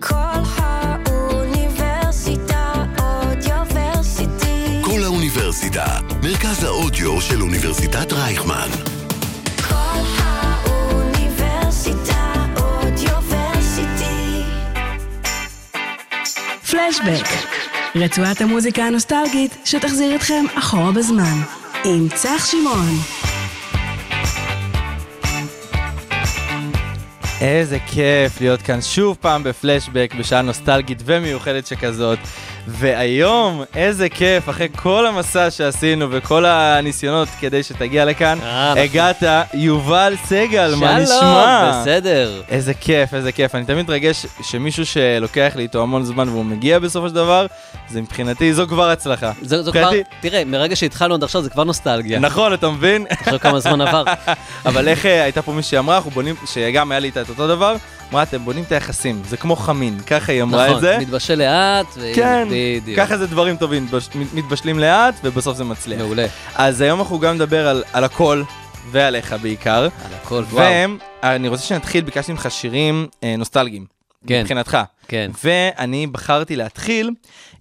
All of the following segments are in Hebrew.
כל האוניברסיטה אודיוורסיטי. כל האוניברסיטה, מרכז האודיו של אוניברסיטת רייכמן. כל האוניברסיטה אודיוורסיטי. פלשבק, רצועת המוזיקה הנוסטלגית שתחזיר אתכם אחורה בזמן, עם צח שמעון. איזה כיף להיות כאן שוב פעם בפלשבק בשעה נוסטלגית ומיוחדת שכזאת. והיום, איזה כיף, אחרי כל המסע שעשינו וכל הניסיונות כדי שתגיע לכאן, אה, נכון. הגעת, יובל סגל, מה שלום, נשמע? בסדר. איזה כיף, איזה כיף. אני תמיד מתרגש שמישהו שלוקח לי איתו המון זמן והוא מגיע בסופו של דבר, זה מבחינתי, זו כבר הצלחה. זו, זו כבר, תראה, מרגע שהתחלנו עד עכשיו זה כבר נוסטלגיה. נכון, אתה מבין? אחרי כמה זמן עבר. אבל איך אה, הייתה פה מישהי אמרה, אנחנו בונים, שגם היה לי את אותו דבר, אמרה, אתם בונים את היחסים, זה כמו חמין, ככה היא אמרה את נכון, זה. מתבשל לאט, ו- כן, בדיוק. ככה זה דברים טובים, מתבש- מתבשלים לאט ובסוף זה מצליח. מעולה. אז היום אנחנו גם נדבר על, על הכל ועליך בעיקר. על הכל, וואו. ואני רוצה שנתחיל, ביקשתי ממך שירים אה, נוסטלגיים. כן. מבחינתך. כן. ואני בחרתי להתחיל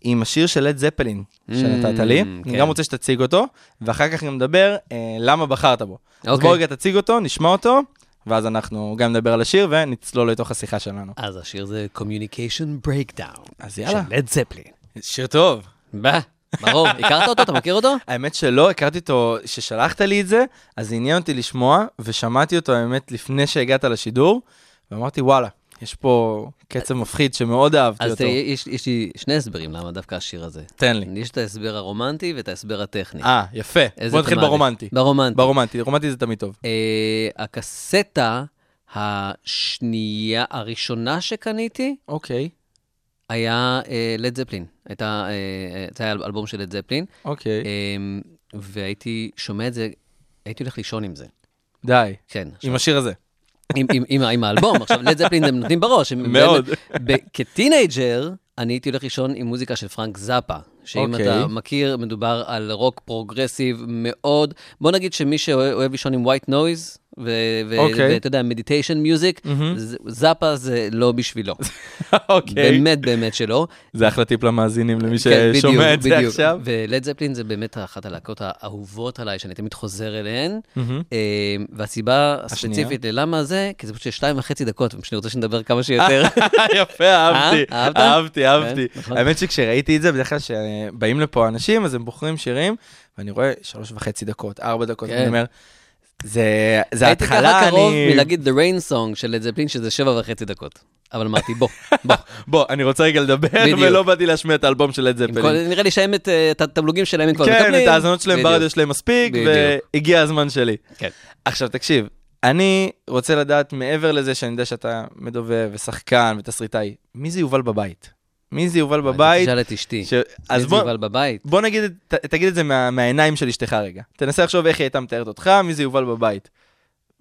עם השיר של לד זפלין שנתת לי. Mm, אני כן. גם רוצה שתציג אותו, ואחר כך גם נדבר אה, למה בחרת בו. אז אוקיי. בוא רגע תציג אותו, נשמע אותו, ואז אנחנו גם נדבר על השיר ונצלול לתוך השיחה שלנו. אז השיר זה Communication Breakdown. אז יאללה. של לד זפלין. שיר טוב. בא, ברור. הכרת אותו? אתה מכיר אותו? האמת שלא, הכרתי אותו, כששלחת לי את זה, אז עניין אותי לשמוע, ושמעתי אותו האמת לפני שהגעת לשידור, ואמרתי וואלה, יש פה קצב מפחיד שמאוד אהבתי אז אותו. תראה, יש יש לי שני הסברים למה דווקא השיר הזה. תן לי. יש את ההסבר הרומנטי ואת ההסבר הטכני. אה, יפה. בוא נתחיל? ברומנטי. ברומנטי. ברומנטי, רומנטי זה תמיד טוב. אה, הקסטה השנייה, הראשונה שקניתי, אוקיי, היה לד זפלין. הייתה, אה, אה, זה היה אלבום של לד זפלין, אוקיי. אה, והייתי שומע את זה, הייתי הולך לישון עם זה. די. כן. עם השיר הזה. עם, עם, עם, עם האלבום, עכשיו לד זפלין הם נותנים בראש. מאוד. כטינג'ר, אני הייתי הולך לישון עם מוזיקה של פרנק זאפה. שאם אוקיי. אתה מכיר, מדובר על רוק progressive מאוד. בוא נגיד שמי שאוהב לישון עם white noise, אוקיי. ואתה יודע, meditation music. זאפה זה לא בשבילו. אוקיי. באמת באמת שלא. זה אחלה טיפ למאזינים, למי כן, ששומע את זה. עכשיו. ולד זפלין זה באמת אחת הלהקות האהובות עליי, שאני תמיד חוזר אליהן. אה, והסיבה? הספציפית ללמה זה, כי זה פשוט שתיים וחצי דקות, ופשוט אני רוצה שנדבר כמה שיותר. יפה, אהבתי. אה? אהבת? אהבתי, אהבתי. כן, נכון. האמת שכשראיתי את זה, בדרך כלל שבאים לפה אנשים, אז הם בוחרים שירים, ואני רואה שלוש וחצי דקות, ארבע דקות, כן. ואני אומר, זה זה הייתי התחלה, ככה קרוב אני... מלהגיד The Rain Song של לד זפלין, שזה שבע וחצי דקות. אבל אמרתי, בוא, בוא. בוא, אני רוצה רגע לדבר, בדיוק. ולא באתי להשמיע את האלבום של לד זפלין. נראה לי שהם את אה, התמלוגים שלהם הם כבר כן, מקבלים. את ההאזנות שלהם. ברדיו שלהם מספיק, בדיוק. והגיע הזמן שלי. כן. עכשיו, תקשיב, אני רוצה לדעת, מעבר לזה שאני יודע שאתה מדובב ושחקן ותסריטאי, מי זה יובל בבית? מי זה יובל בבית? תשאל את אשתי. ש... אז אז בוא, יובל בבית. בוא נגיד, ת, תגיד את זה מה, מהעיניים של אשתך רגע. תנסה לחשוב איך היא הייתה מתארת אותך, מי זה יובל בבית.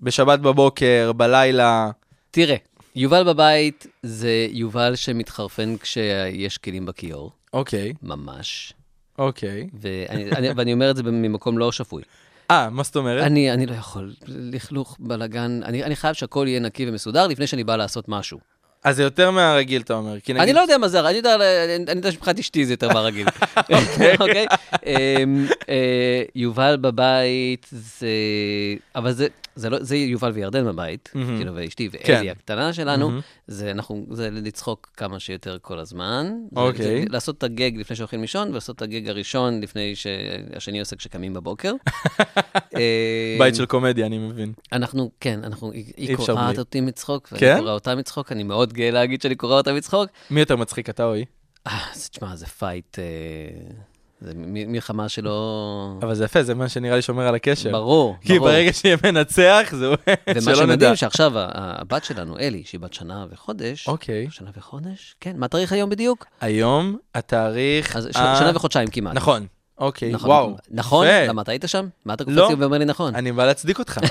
בשבת בבוקר, בלילה. תראה, יובל בבית זה יובל שמתחרפן כשיש כלים בכיור, אוקיי, ממש. אוקיי. ואני, אני, ואני אומר את זה ממקום לא שפוי. אה, מה זאת אומרת? אני, אני לא יכול, לכלוך, בלאגן, אני, אני חייב שהכל יהיה נקי ומסודר לפני שאני בא לעשות משהו. אז זה יותר מהרגיל, אתה אומר. כי אני נגיד... לא יודע מה זה, אני יודע, אני יודע שמבחינת אשתי זה יותר מהרגיל. אוקיי? אמ, אה, יובל בבית, זה... אבל זה... זה, לא, זה יובל וירדן בבית, מהמם. כאילו, ואשתי כן. ואלי הקטנה שלנו, מהמם. זה, אנחנו, זה לצחוק כמה שיותר כל הזמן. זה- אוקיי. זה לעשות את הגג לפני שהולכים לישון, ולעשות את הגג הראשון לפני שהשני עושה כשקמים בבוקר. אה, בית של קומדיה, אני מבין. אנחנו, כן, אנחנו, היא, קורעת בלי. אותי מצחוק, ואני כן? קורא אותה מצחוק, אני מאוד גאה להגיד שאני קורא אותה מצחוק. מי יותר מצחיק, אתה או היא? אה, זה, תשמע, זה fight, אה, זה מלחמה שלא... אבל זה יפה, זה מה שנראה לי שומר על הקשר. ברור, כי ברור. ברגע שיהיה מנצח, זהו, ומה, שלא נדע. שמדהים שעכשיו הבת שלנו, אלי, שהיא בת שנה וחודש, אוקיי. שנה וחודש? כן, מה התאריך היום בדיוק? היום התאריך... אז ש- ה- שנה וחודשיים כמעט. נכון, אוקיי, נכון, וואו. נכון? יפה. למה אתה היית שם? מה אתה קופץ לא. ואומר לי נכון? אני בא להצדיק אותך.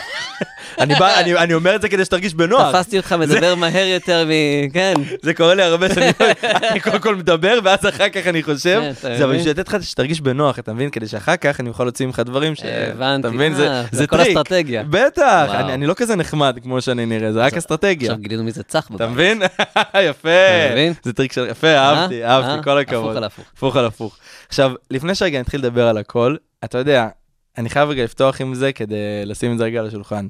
אני בא- אני- אני אומר את זה כדי שתרגיש בנוח. תפסתי אותך מדבר מהר יותר מ... כן. זה קורה לי הרבה שאני אני קודם כל מדבר, ואז אחר כך אני חושב. כן, זה אבל? בשביל לתת לך שתרגיש בנוח, אתה מבין? כדי שאחר כך אני אוכל להוציא ממך דברים ש... הבנתי. אתה מבין? זה- אה, זה זה כל טריק. אסטרטגיה. בטח. אני אני לא כזה נחמד כמו שאני נראה, זה רק אסטרטגיה. עכשיו גילינו מי זה צח אתה בבית. מבין? יפה. אתה מבין? זה טריק של... יפה, אהבתי, אה? אהבתי, אה? כל הכבוד. הפוך על הפוך. הפוך על הפוך. עכשיו, לפני שרגע נתחיל לדבר על הכל, אתה יודע, אני חייב רגע לפתוח עם זה כדי לשים את זה רגע על השולחן.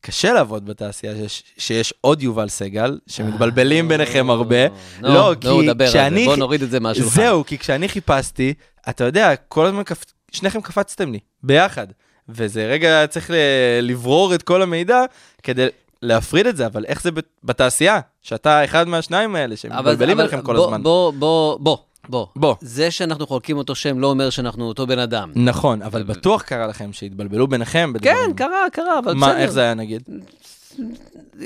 קשה לעבוד בתעשייה שיש, שיש עוד יובל סגל, שמתבלבלים ביניכם הרבה. נו, לא, נו, כי. כשאני... בוא נוריד את זה מהשולחן. זהו, כי כשאני חיפשתי, אתה יודע, כל הזמן קפ... שניכם קפצתם לי, ביחד. וזה רגע צריך ל... לברור את כל המידע כדי להפריד את זה, אבל איך זה בת- בתעשייה? שאתה אחד מהשניים האלה שמתבלבלים ביניכם כל בוא- הזמן. בוא, בוא, בוא, בוא. בוא. זה שאנחנו חולקים אותו שם לא אומר שאנחנו אותו בן אדם. נכון, אבל בטוח קרה לכם שהתבלבלו ביניכם בדברים. כן, קרה, קרה, אבל מה, בסדר. איך זה היה נגיד?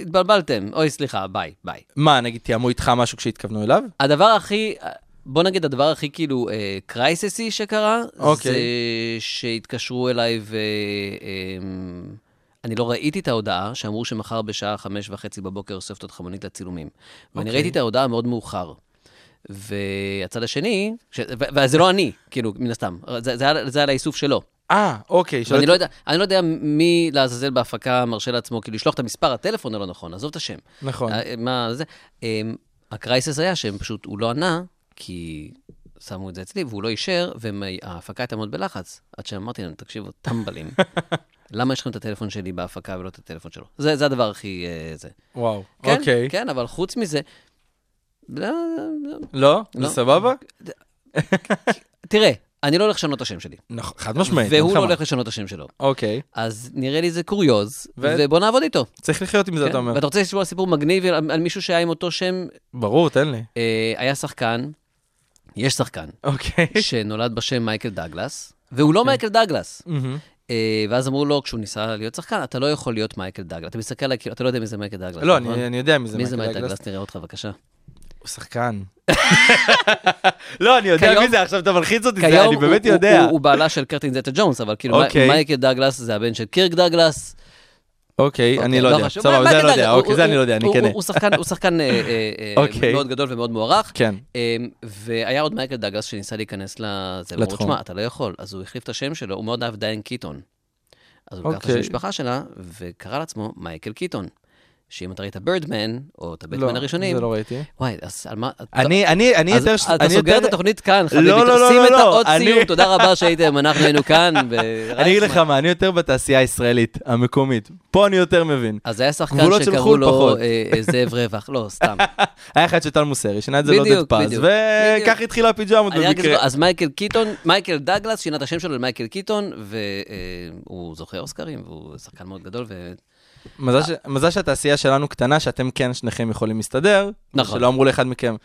התבלבלתם. אוי, סליחה, ביי, ביי. מה, נגיד תיאמו איתך משהו כשהתכוונו אליו? הדבר הכי, בוא נגיד הדבר הכי כאילו קרייססי שקרה, אוקיי. זה שהתקשרו אליי ו... אמ, אני לא ראיתי את ההודעה שאמרו שמחר בשעה חמש וחצי בבוקר אוספת אותך מונית לצילומים. ואני אוקיי. ראיתי את ההודעה מאוד מאוחר. והצד השני, ש... וזה לא אני, כאילו, מן הסתם, זה, זה, היה, זה היה לאיסוף שלו. אה, אוקיי. ואני לא יודע, אני לא יודע מי לעזאזל בהפקה מרשה לעצמו, כאילו, לשלוח את המספר הטלפון הלא נכון, עזוב את השם. נכון. אה, מה זה? אמ, הקרייסס היה שהם פשוט, הוא לא ענה, כי שמו את זה אצלי, והוא לא אישר, וההפקה הייתה מאוד בלחץ. עד שאמרתי להם, תקשיבו, טמבלים. למה יש לכם את הטלפון שלי בהפקה ולא את הטלפון שלו? זה, זה הדבר הכי... אה, זה. וואו, כן, אוקיי. כן, אבל חוץ מזה... לא, לא. לא? לא. זה סבבה? תראה, אני לא הולך לשנות את השם שלי. נכון, חד משמעית. והוא לא. הולך לשנות את השם שלו. אוקיי, אז נראה לי זה קוריוז, ו- ובוא נעבוד איתו. צריך לחיות עם זה, כן? אתה אומר. ואתה רוצה לשמוע סיפור מגניב על, על מישהו שהיה עם אותו שם? ברור, תן לי. אה, היה שחקן, יש שחקן, אוקיי. שנולד בשם מייקל דגלס, והוא לא מייקל דגלס. אה, ואז אמרו לו, כשהוא ניסה להיות שחקן, אתה לא יכול להיות מייקל דגלס. אתה מסתכל עליי, אתה לא יודע מי זה מייקל דגלס. לא, נכון? אני אני יודע מי זה מי זה מייקל מייקל. דגלס? נראה אותך, בבקשה. הוא שחקן. לא, אני יודע מי זה, עכשיו אתה מלחיץ אותי, אני באמת יודע. הוא- בעלה של קתרין זטה ג'ונס, אבל כאילו, אוקיי. מייקל דגלס זה הבן של קירק דגלס. אוקיי, אני אוקיי, לא יודע. חשוב. סבבה, זה אני לא יודע. אוקיי, זה אני לא יודע, אני כן. הוא- שחקן- אה, אה, אה, אוקיי. מאוד גדול ומאוד מוערך. כן. אמ, והיה עוד מייקל דגלס שניסה להיכנס לזה, לתחום. תשמע, אתה לא יכול. אז הוא החליף את השם שלו, הוא מאוד אהב דיאן קיטון. אז הוא לקח את. השם המשפחה שלה, וקרא לעצמו מייקל קיטון. שאם אתה ראית בירדמן, או את לא, הבטמן הראשונים, זה לא ראיתי. וואי, אז על מה... אני, אני, אני אז יותר... אתה אני סוגר יותר- את התוכנית כאן, חביבי. לא, לא, לא, שים לא, את לא, העוד אני- סיום, תודה רבה שהייתם, אנחנו היינו כאן. אני אגיד לך מה, אני יותר בתעשייה הישראלית, המקומית. פה אני יותר מבין. אז היה שחקן שקראו חו"ל לו. אה, אה, זאב רווח, לא, סתם. היה אחד של טל מוסרי, שינה את זה לעודד בדיוק, פז, וכך. התחילה הפיג'מות במקרה. אז מייקל קיטון, מייקל דגלס שינה את השם שלו למייקל קיטון, והוא זוכה אוסקרים, והוא שחקן מאוד גדול, ו... מזל ש- מזל שהתעשייה שלנו קטנה, שאתם כן שניכם יכולים להסתדר. נכון. שלא אמרו לאחד מכם,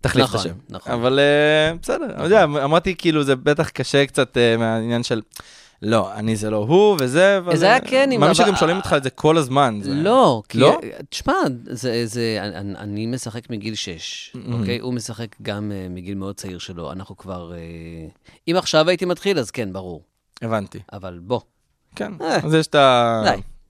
תחליף את נכון, השם. נכון. אבל אה, בסדר, אני יודע, אמרתי כאילו זה בטח קשה קצת אה, מהעניין של... לא, אני זה לא הוא וזה, אבל... זה היה אה, כן, עם מאמין אבל- שגם שואלים אותך על זה כל הזמן. זה- לא, כי... לא? תשמע, זה, זה, אני, אני משחק מגיל 6, Mm-hmm. אוקיי? הוא משחק גם uh, מגיל מאוד צעיר שלו. אנחנו כבר... Uh, אם עכשיו הייתי מתחיל, אז כן, ברור. הבנתי. אבל בוא, כן, אה. אז יש את ה...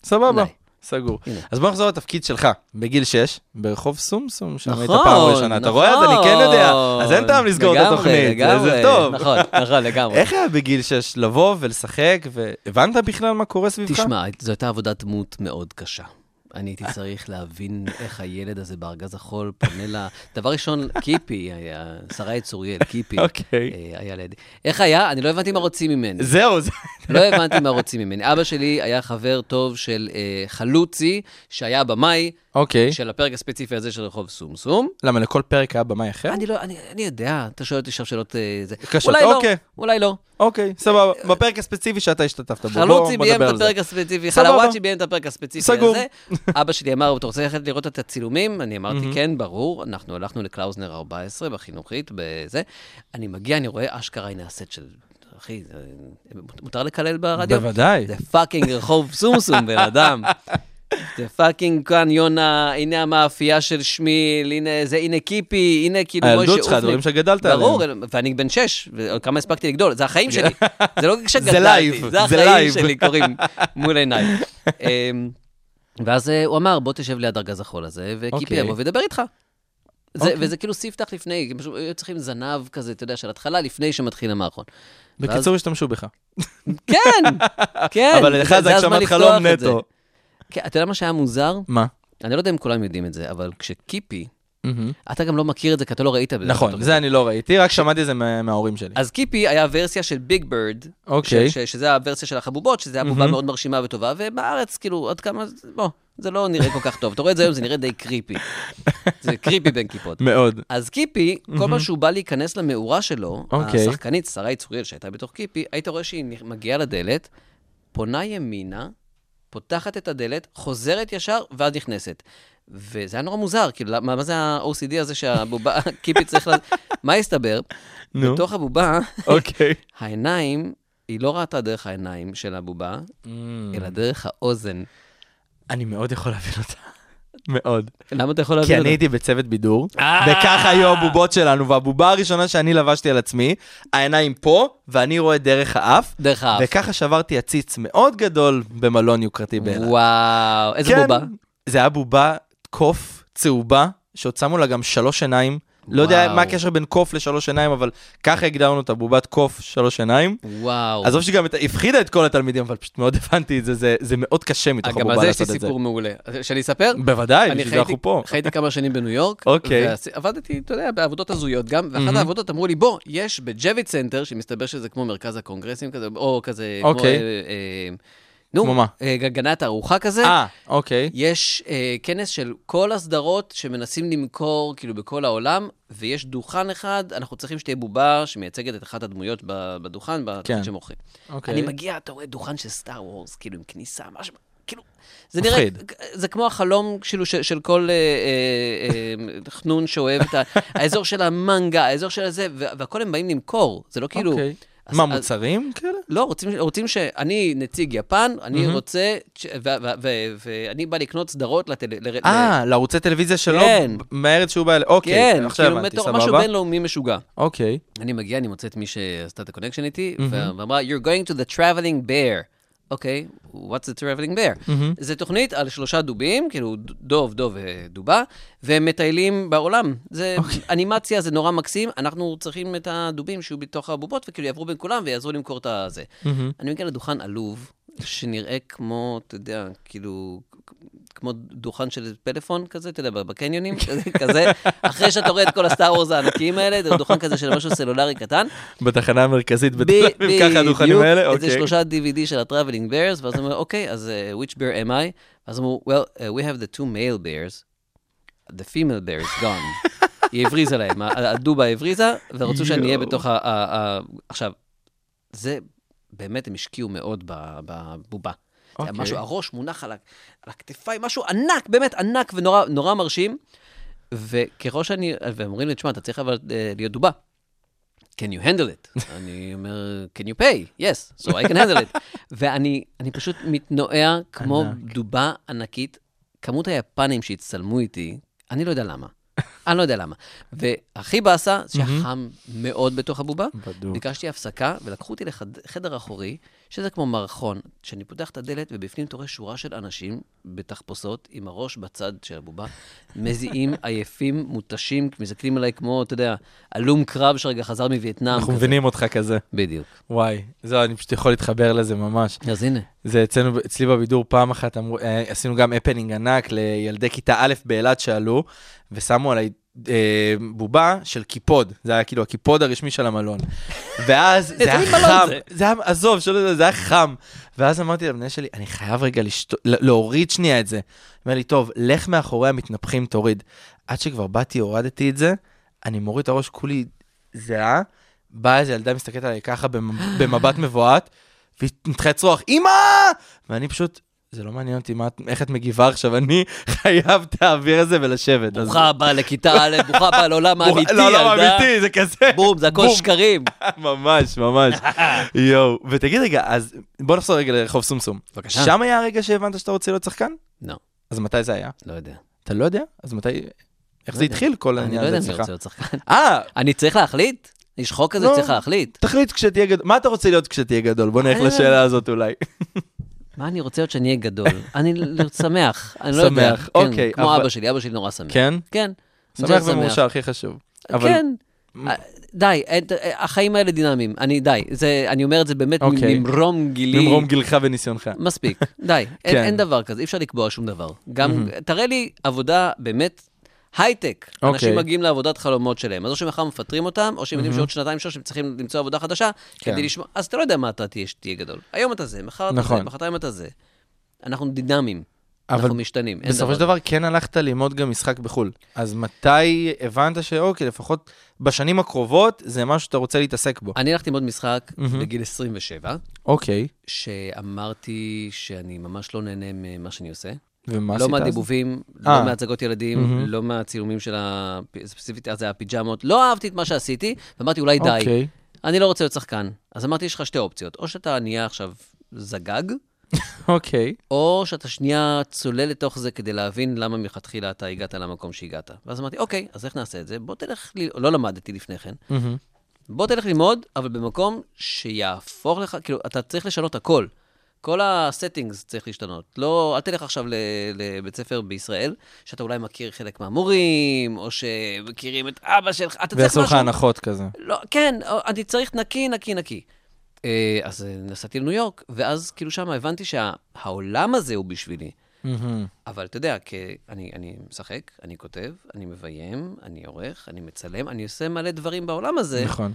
סבבה. סגור. הנה. אז בוא נחזור לתפקיד שלך, בגיל 6, ברחוב סומסום, שם היית נכון, פעם ראשונה. אתה רואה? אז אני כן יודע. אז אין טעם לסגור את התוכנית, לגמרי, זה טוב. נכון, נכון, לגמרי. איך היה בגיל 6 לבוא ולשחק, והבנת בכלל מה קורה סביבך? תשמע, זו הייתה עבודת דמות מאוד קשה. אני הייתי צריך להבין איך הילד הזה בארגז החול פונה ל... דבר ראשון, קיפי, היה, שרי צוריאל, קיפי, אוקיי. אה, היה לידי. איך היה? אני לא הבנתי מה רוצים ממני. זהו, זה... לא הבנתי מה רוצים ממני. אבא שלי היה חבר טוב של אה, חלוצי, שהיה במאי אוקיי. של הפרק הספציפי הזה של רחוב סומסום. למה, לכל פרק היה במאי אחר? אני לא, אני, אני יודע, אתה שואל אותי עכשיו שאלות... אה, זה. קשות, אולי לא, אוקיי. אולי לא. אוקיי, סבבה. בפרק הספציפי שאתה השתתפת בו, בוא חלוצי ביים נדבר את על זה. הפרק הספציפי. חלוואצ'י ביים את הפרק הספציפי סגור. הזה. אבא שלי אמר, אתה רוצה ללכת לראות את הצילומים? אני אמרתי, כן, ברור. אנחנו הלכנו לקלאוזנר 14 בחינוכית, בזה. אני מגיע, אני רואה אשכרה, הנה הסט של... אחי, מותר לקלל ברדיו? בוודאי. זה fucking רחוב סומסום, בן אדם. זה fucking כאן, יונה, הנה המאפייה של שמיל, הנה זה, הנה קיפי, הנה כאילו מוישה הילדות שלך. דברים שגדלת עליהם. ברור, ואני בן שש, וכמה הספקתי לגדול, זה החיים שלי. זה לא זה שגדלתי, live, זה זה החיים. שלי קורים מול עיניי. אמ, ואז אה, הוא אמר, בוא תשב ליד ארגז החול הזה, וקיפי אוקיי. יבוא וידבר איתך. זה, אוקיי. וזה כאילו ספתח לפני, פשוט היו צריכים זנב כזה, אתה יודע, של התחלה, לפני שמתחיל המערכון. בקיצור, השתמשו בך. כן, כן. אבל לך זה הגשמת חלום. נטו. כן, אתה יודע מה שהיה מוזר? מה? אני לא יודע אם כולם יודעים את זה, אבל כשקיפי, אתה גם לא מכיר את זה כי אתה לא ראית בזה. נכון, זה אני לא ראיתי, רק שמעתי את זה מה- מההורים שלי. אז קיפי היה ורסיה של ביג בירד, אוקיי. שזה הוורסיה של החבובות, שזה היה בובה מאוד מרשימה וטובה, ובארץ, כאילו, עד כמה, בוא, זה לא נראה כל כך טוב. אתה רואה את זה היום, זה נראה די קריפי. זה קריפי בין כיפות. מאוד. אז קיפי, כל פעם שהוא בא להיכנס למאורה שלו, אוקיי. השחקנית, שרי צוריאל, שהייתה בתוך קיפי, היית רואה שהיא מגיעה לדלת, פונה ימינה, פותחת את הדלת, חוזרת ישר, ואז נכנסת. וזה היה נורא מוזר, כאילו, למה- מה זה ה-OCD הזה שהבובה, קיפי צריך ל... מה הסתבר? נו. בתוך הבובה, אוקיי. העיניים, היא לא ראתה דרך העיניים של הבובה, אלא דרך האוזן. אני מאוד יכול להבין אותה. מאוד. למה אתה יכול להבין כי? אני הייתי בצוות בידור, אה! וככה היו הבובות שלנו, והבובה הראשונה שאני לבשתי על עצמי, העיניים פה, ואני רואה דרך האף, דרך האף. וככה שברתי עציץ מאוד גדול במלון יוקרתי באילת. וואו, איזה כן, בובה? זה היה בובה קוף צהובה, שעוד שמו לה גם שלוש עיניים. לא יודע וואו. מה הקשר בין קוף לשלוש עיניים, אבל ככה הגדרנו אותה, בובת קוף, שלוש עיניים. וואו. עזוב שגם את- הפחידה את כל התלמידים, אבל פשוט מאוד הבנתי את זה, זה, זה מאוד קשה מתוך גם על הבובה זה יש לי לעשות את זה. סיפור מעולה. שאני אספר? בוודאי, בשביל זה אנחנו פה. חייתי כמה שנים בניו יורק, אוקיי. ועבדתי, אתה יודע, בעבודות הזויות גם, ואחת מהמם. העבודות אמרו לי, בוא, יש ב-Javits Center, שמסתבר שזה כמו מרכז הקונגרסים כזה, או כזה, כמו... אוקיי. אה, אה, נו, כמו מה? אה, גני תערוכה כזה. אה, אוקיי. יש אה, כנס של כל הסדרות שמנסים למכור, כאילו, בכל העולם, ויש דוכן אחד, אנחנו צריכים שתהיה בובה שמייצגת את אחת הדמויות בדוכן, כן. בתוכנית שמוכרים. אוקיי. אני מגיע, אתה רואה דוכן של סטאר וורס, כאילו, עם כניסה, משהו, כאילו, זה נראה. זה כמו החלום, כאילו, של, של כל אה, אה, אה, חנון שאוהב את ה- האזור של המנגה, האזור של הזה, וה- והכל הם באים למכור, זה לא כאילו... אוקיי. אז- מה, אז- מוצרים כאלה? לא, רוצים, רוצים שאני נציג יפן, אני רוצה, ש- ו- ו- ו- ואני בא לקנות סדרות לטל... ל- אה, לערוצי טלוויזיה שלו, כן. מהארץ שהוא בא. אוקיי, כן, עכשיו כאילו, הבנתי, מטור- משהו סבבה. בינלאומי משוגע. אוקיי. אני מגיע, אני מוצא את מי שעשתה את ה-connection איתי, ואמרה, You're going to the traveling bear. אוקיי, what's the traveling bear? זה תוכנית על שלושה דובים, כאילו דוב, דוב ודובה, והם מטיילים בעולם. זה אנימציה, זה נורא מקסים, אנחנו צריכים את הדובים שיהיו בתוך הבובות, וכאילו יעברו בין כולם ויעזרו למכור את הזה. אני מגיע לדוכן עלוב, שנראה כמו, אתה יודע, כאילו... כמו דוכן של פלאפון כזה, אתה יודע, בקניונים, כזה, אחרי שאתה רואה את כל הסטאר וורז הענקיים האלה, זה דוכן כזה של משהו סלולרי קטן. בתחנה המרכזית בתל אביב, ככה הדוכנים האלה, איזה אוקיי. שלושה DVD של ה-Traveling Bears, ואז אמרו, אוקיי, אז uh, which bear am I? ואז אמרו, well, uh, we have the two male bears, the female bear is gone. היא הבריזה להם, הדובה הבריזה, ורצו שאני אהיה. בתוך ה... עכשיו, זה, באמת, הם השקיעו מאוד בבובה. אוקיי. משהו, הראש מונח על, ה- על הכתפיים, משהו ענק, באמת ענק ונורא נורא מרשים. וככל שאני, והם אומרים לי, תשמע, אתה צריך אבל אה, להיות דובה. can you handle it? אני אומר, can you pay? yes, so I can handle it. ואני אני פשוט מתנועע כמו ענק. דובה ענקית. כמות היפנים שהצטלמו איתי, אני לא יודע למה. אני לא יודע למה. והכי באסה, זה שהיה חם מאוד בתוך הבובה. בדוק. ביקשתי הפסקה, ולקחו אותי לחדר אחורי, שזה כמו מערכון, שאני פותח את הדלת, ובפנים אתה רואה שורה של אנשים בתחפושות, עם הראש בצד של הבובה, מזיעים, עייפים, מותשים, מסתכלים עליי כמו, אתה יודע, הלום קרב שרגע חזר מווייטנאם. אנחנו כזה. מבינים אותך כזה. בדיוק. וואי, זהו, אני פשוט יכול להתחבר לזה ממש. אז הנה. זה אצלנו, אצלי בבידור פעם אחת אמרו, אה, עשינו גם הפנינג ענק לילדי כיתה א' באילת שעלו, ושמו עליי אה, בובה של קיפוד, זה היה כאילו הקיפוד הרשמי של המלון. ואז זה היה חם, זה? זה היה, עזוב, שלא זה היה חם. ואז אמרתי למנהל שלי, אני חייב רגע לשתות, להוריד שנייה את זה. אומר לי, טוב, לך מאחורי המתנפחים, תוריד. עד שכבר באתי, הורדתי את זה, אני מוריד את הראש, כולי זהה, באה איזה ילדה מסתכלת עליי ככה במ- במבט מבועת, והיא מתחילה לצרוח, אמא! ואני פשוט, זה לא מעניין אותי מה, איך את מגיבה עכשיו, אני חייב את האוויר הזה ולשבת. ברוכה הבאה לכיתה א', ברוכה הבאה לעולם האמיתי, ילדה. אמיתי, זה כזה. בום, זה הכל. שקרים. ממש, ממש. יואו. ותגיד רגע, אז בוא נחזור רגע לרחוב סומסום. בבקשה. שם היה הרגע שהבנת שאתה רוצה להיות שחקן? לא, אז מתי זה היה? לא יודע. אתה לא יודע? אז מתי... איך לא זה. התחיל כל אני לא העניין יודע הזה אם אני אצלך? רוצה להיות שחקן. אה, אני צריך להחליט? יש חוק כזה, לא. צריך להחליט. תחליט כשתהיה גדול. מה אתה רוצה להיות כשתהיה גדול? בוא נלך. לשאלה הזאת אולי. מה אני רוצה להיות שאני אהיה גדול? אני שמח, אני לא יודע. שמח, כן, אוקיי, כמו אבא שלי, אבא שלי נורא שמח. כן? כן. שמח ומאושר, הכי חשוב. כן. אה, די, אין- אה, החיים האלה דינמיים. אני, די. זה, אני אומר את זה באמת אוקיי. ממרום גילי. ממרום גילך וניסיונך. מספיק, די. אין, כן. אין דבר כזה, אי אפשר לקבוע שום דבר. גם, תראה לי עבודה באמת הייטק. אנשים אוקיי. מגיעים לעבודת חלומות שלהם. אז או שמחר מפטרים אותם, או שהם יודעים שעוד שנתיים שלוש הם צריכים למצוא עבודה חדשה, כן. כדי לשמוע... אז אתה לא יודע מה אתה תהיה שתהיה גדול. היום אתה זה, מחר אתה נכון. זה, מחרתיים אתה זה. אנחנו דינמיים. אבל אנחנו משתנים. בסופו של דבר כן הלכת ללמוד גם משחק בחו"ל. אז מתי הבנת שאוקיי, לפחות בשנים הקרובות, זה משהו שאתה רוצה להתעסק בו? אני הלכתי ללמוד משחק מהמם. בגיל 27, אוקיי, שאמרתי שאני ממש לא נהנה ממה שאני עושה. ומה לא עשית אז? מהדיבובים, אה. לא מהצגות ילדים. לא מהצילומים של ה... ספציפית, אז זה הפיג'מות. לא אהבתי את מה שעשיתי, ואמרתי, אולי די, אוקיי, אני לא רוצה להיות שחקן. אז אמרתי, יש לך שתי אופציות. או שאתה נהיה עכשיו זגג, אוקיי. או שאתה שנייה צולל לתוך זה כדי להבין למה מלכתחילה אתה הגעת למקום שהגעת. ואז אמרתי, אוקיי, אז איך נעשה את זה? בוא תלך, ל... לא למדתי לפני כן. בוא תלך ללמוד, אבל במקום שיהפוך לך, כאילו, אתה צריך לשנות הכל. כל ה-settings צריך להשתנות. לא, אל תלך עכשיו לבית ספר בישראל, שאתה אולי מכיר חלק מהמורים, או שמכירים את אבא שלך, אתה צריך ויעשו לך משהו... הנחות כזה. לא, כן, אני צריך נקי, נקי, נקי. אה, אז אה, נסעתי לניו יורק, ואז כאילו שם הבנתי שהעולם הזה הוא בשבילי. מהמם. אבל אתה יודע, אני, אני משחק, אני כותב, אני מביים, אני עורך, אני מצלם, אני עושה מלא דברים בעולם הזה, נכון.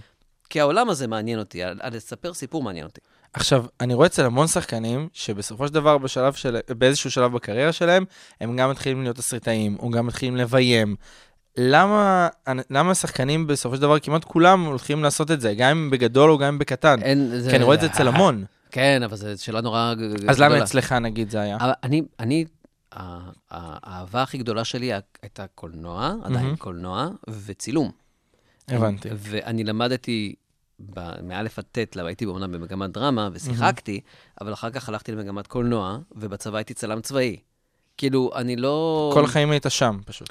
כי העולם הזה מעניין אותי, לספר סיפור מעניין אותי. עכשיו, אני רואה אצל המון שחקנים, שבסופו של דבר בשלב של... באיזשהו שלב בקריירה שלהם, הם גם מתחילים להיות תסריטאים, או גם מתחילים לביים. למה, למה השחקנים בסופו של דבר, כמעט כולם הולכים לעשות את זה, גם אם בגדול או גם אם בקטן? אין, זה... כי אני רואה את זה אצל המון. כן, אבל זו שאלה נורא ג- גדולה. אז למה אצלך, נגיד, זה היה? אני, אני, האהבה הכי גדולה שלי הייתה קולנוע, עדיין מהמם. קולנוע, וצילום. הבנתי. ואני למדתי מאלף עד ט', הייתי אומנם במגמת דרמה ושיחקתי, אבל אחר כך הלכתי למגמת קולנוע, ובצבא הייתי צלם צבאי. כאילו, אני לא... כל החיים היית שם, פשוט.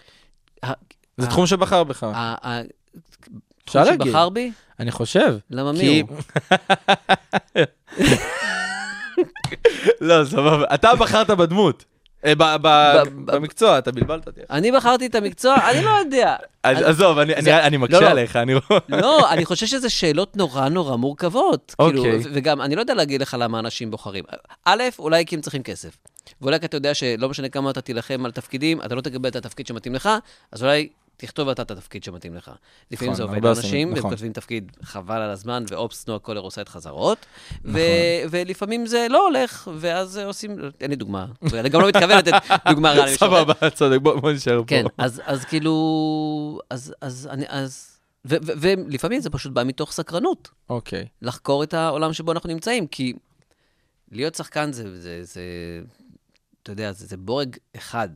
ה- זה ה- תחום שבחר בך. ה- ה- תחום. שבחר בי? אני חושב. למה מי הוא? לא, סבבה. אתה בחרת בדמות. אה, במקצוע, אתה בלבלת אותי. אני בחרתי את המקצוע, אני לא יודע. עזוב, אני- לא, מקשה לא. עליך, אני רואה. לא, אני חושב שזה שאלות נורא נורא מורכבות. כאילו, אוקיי. וגם, אני לא יודע להגיד לך למה אנשים בוחרים. א', אולי כי הם צריכים כסף. ואולי כי אתה יודע שלא משנה כמה אתה תילחם על תפקידים, אתה לא תקבל את התפקיד שמתאים לך, אז אולי תכתוב אתה את התפקיד שמתאים לך. לפעמים נכון, זה עובד לאנשים, והם נכון. כותבים תפקיד חבל על הזמן, ואופס, נועה קולר עושה את חזרות. נכון. ולפעמים זה לא הולך, ואז עושים, אין לי דוגמה. אני גם לא מתכוון לתת דוגמה רעה למישהו. סבבה, צודק, בוא נשאר פה. כן, אז, כאילו, אז, אני, אז, ולפעמים זה פשוט בא מתוך סקרנות, אוקיי. לחקור את העולם שבו אנחנו נמצאים, כי להיות שחקן זה, אתה יודע, זה בורג אחד.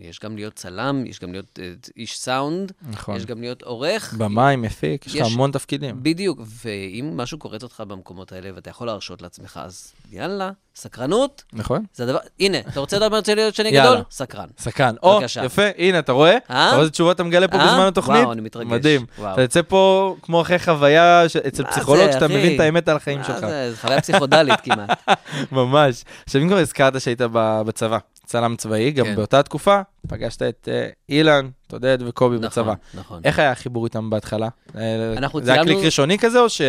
יש גם להיות צלם, יש גם להיות אה, איש סאונד, נכון. יש גם להיות עורך. במאי, מפיק, יש לך המון תפקידים. בדיוק, ואם משהו קורץ אותך במקומות האלה ואתה יכול להרשות לעצמך, אז יאללה, סקרנות, נכון? זה הדבר, הנה, אתה רוצה לדבר על שאני יאללה. גדול? סקרן. סקרן. או, בבקשה. יפה, הנה, אתה רואה? אה? אתה רואה איזה תשובות אתה מגלה פה אה? בזמן התוכנית? וואו, אני מתרגש. מדהים. וואו. אתה יוצא פה כמו אחרי חוויה ש- אצל פסיכולוג, זה, שאתה אחי? מבין את האמת על החיים שלך. זה, זו חוויה פסיכודלית כמעט. ממש. עכשיו, אם כבר הזכרת שהיית בצבא, צלם צבאי, גם כן. באותה תקופה, פגשת את אה, אילן, את עודד וקובי בצבא. נכון, נכון. איך היה החיבור איתם בהתחלה? אה, אנחנו זה היה צילמנו- קליק ראשוני כזה, או ש...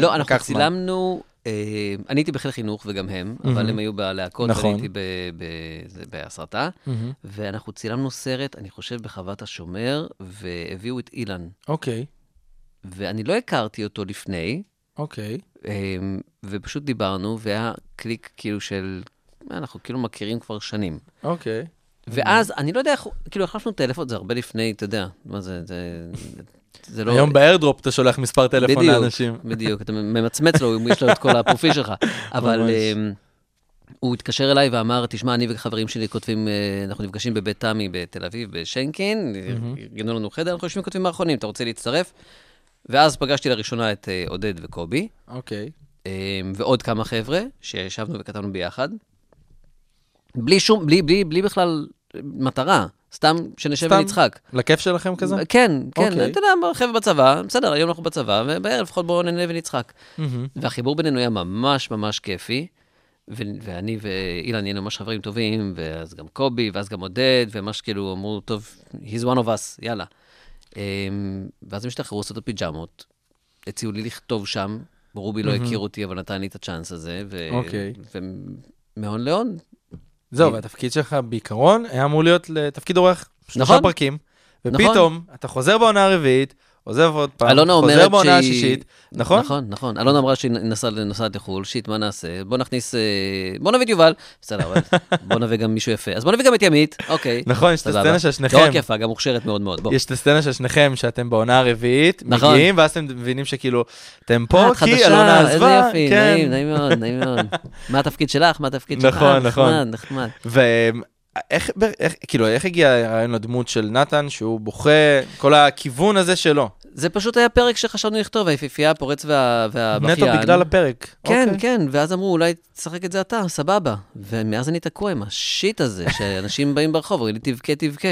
לא, אנחנו? צילמנו, אה, אני הייתי בחיל חינוך וגם הם, אבל מהמם. הם היו בלהקות, נכון. ואני הייתי ב- ב- זה- בהסרטה, מהמם. ואנחנו צילמנו סרט, אני חושב, בחוות השומר, והביאו את אילן. אוקיי, ואני לא הכרתי אותו לפני, אוקיי. אה, ופשוט דיברנו, והיה קליק כאילו של, אנחנו כאילו מכירים כבר שנים. אוקיי. ואז, אני לא יודע איך, כאילו, החלפנו טלפון, זה הרבה לפני, אתה יודע, מה זה, זה... זה לא... היום באיירדרופ אתה שולח מספר טלפון בדיוק, לאנשים. בדיוק, אתה ממצמץ לו, אם יש לו את כל הפרופיל שלך. אבל. אמ, הוא התקשר אליי ואמר, תשמע, אני וחברים שלי כותבים, אה, אנחנו נפגשים בבית תמי בתל אביב, בשנקין, ארגנו לנו חדר, אנחנו יושבים וכותבים מערכונים, אתה רוצה להצטרף? ואז פגשתי לראשונה את אה, עודד וקובי, אוקיי. אמ, ועוד כמה חבר'ה, שישבנו וכתבנו ביחד. בלי שום, בלי, בלי, בלי בכלל מטרה, סתם שנשב סתם? ונצחק. לכיף שלכם כזה? כן, כן, אוקיי. אתה יודע, חבר'ה בצבא, בסדר, היום אנחנו בצבא, ובערב לפחות בואו נהנה ונצחק. מהמם. והחיבור בינינו היה ממש ממש כיפי, ו- ואני ואילן נהיינו ממש חברים טובים, ואז גם קובי, ואז גם עודד, וממש כאילו אמרו, טוב, he's one of us, יאללה. אמ, ואז הם השתחררו לעשות את הפיג'מות, הציעו לי לכתוב שם, רובי לא הכיר אותי, אבל נתן לי את הצ'אנס הזה, ו- אוקיי. ומהון להון. זהו, והתפקיד שלך בעיקרון היה אמור להיות לתפקיד עורך שלושה נכון. פרקים, ופתאום אתה חוזר בעונה הרביעית, עוזב עוד פעם, אלונה חוזר בעונה שהיא- השישית, נכון? נכון, נכון. אלונה אמרה שהיא נוסעת לחו"ל, שיט, מה נעשה? בוא נכניס... אה, בוא נביא את יובל. בסדר, אבל בוא נביא גם מישהו יפה. אז בוא נביא גם את ימית, אוקיי. נכון, יש את. הסצנה של לא שניכם, רק יפה, גם מוכשרת מאוד מאוד. בוא. יש את הסצנה של שניכם שאתם בעונה הרביעית, נכון. מגיעים, ואז אתם מבינים שכאילו, אתם אה, פה את כי חדשה, אלונה איזה עזבה, יופי, כן. נעים, נעים מאוד, נעים מאוד. מה התפקיד שלך? מה התפקיד שלך? נכון, אה, נכון. נחמד, נחמד. ואיך, איך, כאילו, איך הגיע הרעיון לדמות של נתן, שהוא בוכה, כל הכיוון הזה שלו? זה פשוט היה פרק שחשבנו לכתוב, היפיפייה, הפורץ וה- והבכיין. נטו בגלל הפרק. כן, אוקיי. כן, ואז אמרו, אולי תשחק את זה אתה, סבבה. ומאז אני תקוע עם השיט הזה, שאנשים באים ברחוב, אומרים לי, תבכה, תבכה.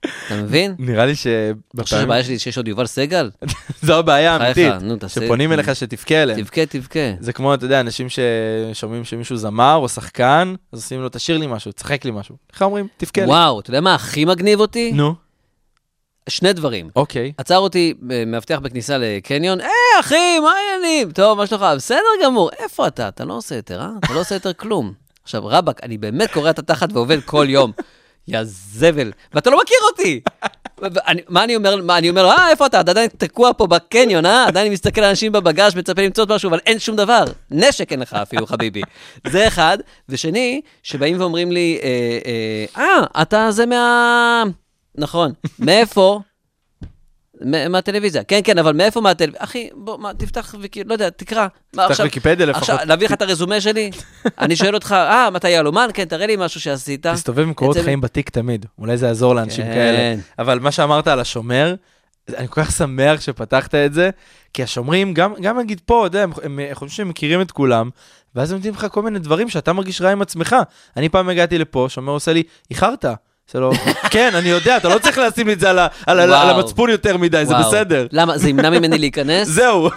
אתה מבין? נראה לי אתה חושב שהבעיה שלי שיש עוד יובל סגל? זו הבעיה האמיתית. שפונים אליך שתבכה אליהם. תבכה, תבכה. זה כמו, אתה יודע, אנשים ששומעים שמישהו זמר או שחקן, אז עושים לו, תשאיר לי משהו, תשחק לי משהו. איך אומרים? תבכה לי. וואו, אתה יודע מה הכי מגניב אותי? נו, שני דברים. אוקיי. עצר אותי אה, מאבטח בכניסה לקניון, היי אחי, מה העניינים? טוב, מה שלומך? בסדר גמור. איפה אתה? אתה לא עושה יותר, אה? אתה לא עושה יותר כלום. עכשיו, רבאק, אני באמת קורע את התחת ועובד כל יום. יא זבל. ואתה לא מכיר אותי! מה אני אומר? מה אני אומר? אה, איפה אתה? אתה עדיין תקוע פה בקניון, אה? עדיין אני מסתכל על אנשים בבגאז' מצפה למצוא משהו, אבל אין שום דבר. נשק אין לך אפילו, חביבי. זה אחד. ושני, שבאים ואומרים לי, אה, אה, אה, אתה זה מה... נכון. מאיפה? מהטלוויזיה. כן, כן, אבל מאיפה מהטלוויזיה? אחי, בוא, מה, תפתח וכאילו, לא יודע, תקרא. תפתח? ויקיפדיה לפחות. עכשיו, להביא לך את הרזומה שלי? אני שואל אותך, אה, מתי יהלומן? כן, תראה לי משהו שעשית. תסתובב עם קורות חיים בתיק תמיד, אולי זה יעזור לאנשים כן. כאלה. אבל מה שאמרת על השומר, אני כל כך שמח שפתחת את זה, כי השומרים, גם, גם נגיד פה, אתה יודע, הם, הם, הם חושבים שהם מכירים את כולם, ואז הם נותנים לך כל מיני דברים שאתה מרגיש רע עם עצמך. אני פעם הגעתי לפה, שומר עושה לי, איחרת. לו, כן, אני יודע, אתה לא צריך לשים לי את זה על. המצפון יותר מדי, זה. בסדר. למה? זה ימנע ממני להיכנס? זהו,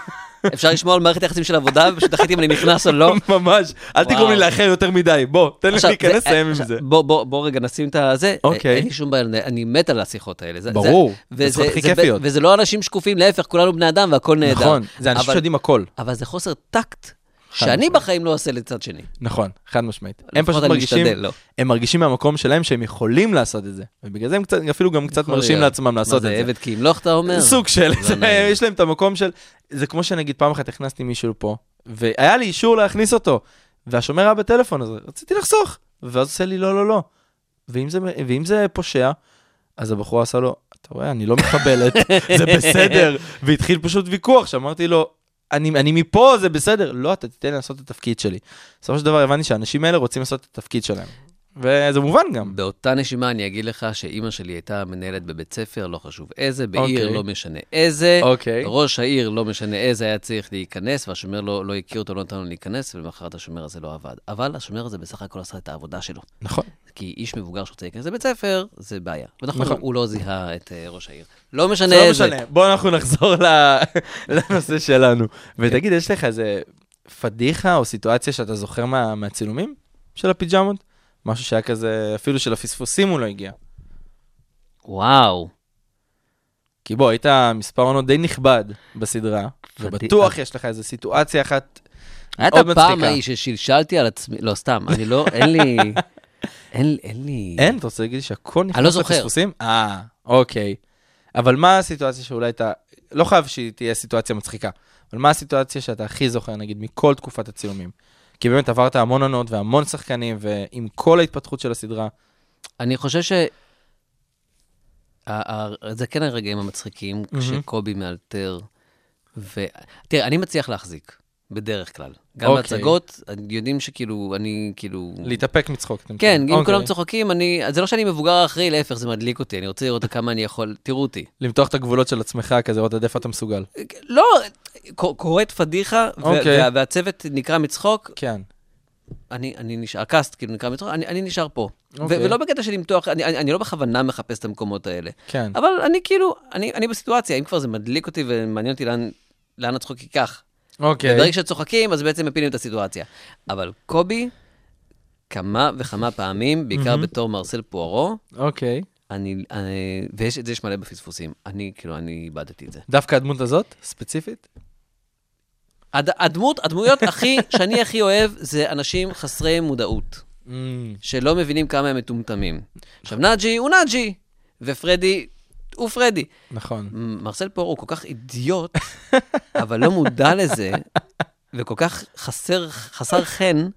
אפשר לשמור על מערכת יחסים של עבודה, ופשוט תחליט אם אני נכנס או לא? ממש. אל תגרום לי. לאחר יותר מדי, בוא, תן לי להיכנס, סיים עם זה. בוא, בוא, בוא רגע נשים את הזה. אוקיי. אין לי שום בעיה, אני מת על השיחות האלה. ברור, זה- שיחות הכי כיפיות. וזה לא אנשים שקופים, להפך, כולנו בני אדם והכל נהדר. נכון, זה אנשים שיודעים הכל. אבל זה חוסר טקט, שאני משמעית. בחיים לא אעשה לצד שני. נכון, חד משמעית. הם פשוט מרגישים, משתדל, לא. הם מרגישים מהמקום שלהם שהם יכולים לעשות את זה. ובגלל זה הם קצת, אפילו גם קצת מרשים להיות. לעצמם לעשות מה את זה, זה. עבד כי ימלוך, אתה אומר? סוג של, לא. יש להם את המקום של, זה כמו שנגיד פעם אחת הכנסתי מישהו פה, והיה לי אישור להכניס אותו, והשומר היה בטלפון, אז רציתי לחסוך, ואז עושה לי לא, לא, לא. ואם זה, ואם זה פושע, אז הבחורה עשה לו, אתה רואה, אני לא מחבלת, זה בסדר, והתחיל פשוט ויכוח, שאמרתי לו, אני, אני מפה, זה בסדר. לא, אתה תיתן לי לעשות את התפקיד שלי. בסופו של דבר הבנתי שהאנשים האלה רוצים לעשות את התפקיד שלהם. וזה מובן גם. באותה נשימה אני אגיד לך שאימא שלי הייתה מנהלת בבית ספר, לא חשוב איזה, בעיר אוקיי. לא משנה איזה, אוקיי. ראש העיר לא משנה איזה היה צריך להיכנס, והשומר לא, לא הכיר אותו, לא נתן לו להיכנס, ולמחרת השומר הזה לא עבד. אבל השומר הזה בסך הכל עשה את העבודה שלו. נכון. כי איש מבוגר שרוצה להיכנס לבית ספר, זה בעיה. ונכון, נכון. הוא לא זיהה את אה, ראש העיר. לא משנה זה לא איזה. משנה, בואו אנחנו נחזור לנושא שלנו. ותגיד, יש לך איזה פדיחה או סיטואציה שאתה זוכר מה- מהצילומים של הפיג'מות? משהו שהיה כזה, אפילו של הפספוסים הוא לא הגיע. וואו. כי בוא, היית מספר עונות די נכבד בסדרה, ובטוח יש לך איזו סיטואציה אחת מאוד מצחיקה. ההיא ששלשלתי על עצמי, לא, סתם, אני לא, אין לי... אין, אין לי... אין? אתה רוצה להגיד לי שהכל נכנס אני לא זוכר. לפספוסים? אה, אוקיי. אבל מה הסיטואציה שאולי אתה... לא חייב שהיא תהיה סיטואציה מצחיקה, אבל מה הסיטואציה שאתה הכי זוכר, נגיד, מכל תקופת הצילומים? כי באמת עברת המון עונות והמון שחקנים, ועם כל ההתפתחות של הסדרה, אני חושב ש... זה כן הרגעים המצחיקים, כשקובי מאלתר. ו... תראה, אני מצליח להחזיק, בדרך כלל. גם אוקיי. בהצגות, יודעים שכאילו, אני כאילו... להתאפק מצחוק. כן, מתכוונים. אם כולם אוקיי. צוחקים, אני... זה לא שאני מבוגר אחראי, להפך, זה מדליק אותי, אני רוצה לראות כמה אני יכול... תראו אותי. למתוח את הגבולות של עצמך כזה, לראות עד איפה אתה מסוגל. לא, קורית פדיחה, ו- אוקיי. וה- והצוות נקרא מצחוק, כן. אני, אני נשאר, הקאסט כאילו נקרא מצחוק, אני, אני נשאר פה. ו- אוקיי. ולא בקטע של למתוח, אני, אני, אני לא בכוונה מחפש את המקומות האלה. כן. אבל אני כאילו, אני, אני בסיטואציה, אם כבר זה מדליק אותי ומעניין אותי לאן, לאן הצחוק ייקח. אוקיי. ברגע שצוחקים, אז בעצם מפילים את הסיטואציה. אבל קובי, כמה וכמה פעמים, בעיקר בתור מרסל פוארו, אוקיי. אני, אני ויש את זה יש מלא בפספוסים. אני, כאילו, אני איבדתי את זה. דווקא הדמות הזאת, ספציפית? הד, הדמות, הדמויות הכי, שאני הכי אוהב, זה אנשים חסרי מודעות, Mm, שלא מבינים כמה הם מטומטמים. עכשיו, נאג'י הוא נאג'י, ופרדי הוא פרדי. נכון. מרסל פור הוא כל כך אידיוט, אבל לא מודע לזה, וכל כך חסר, חסר חן,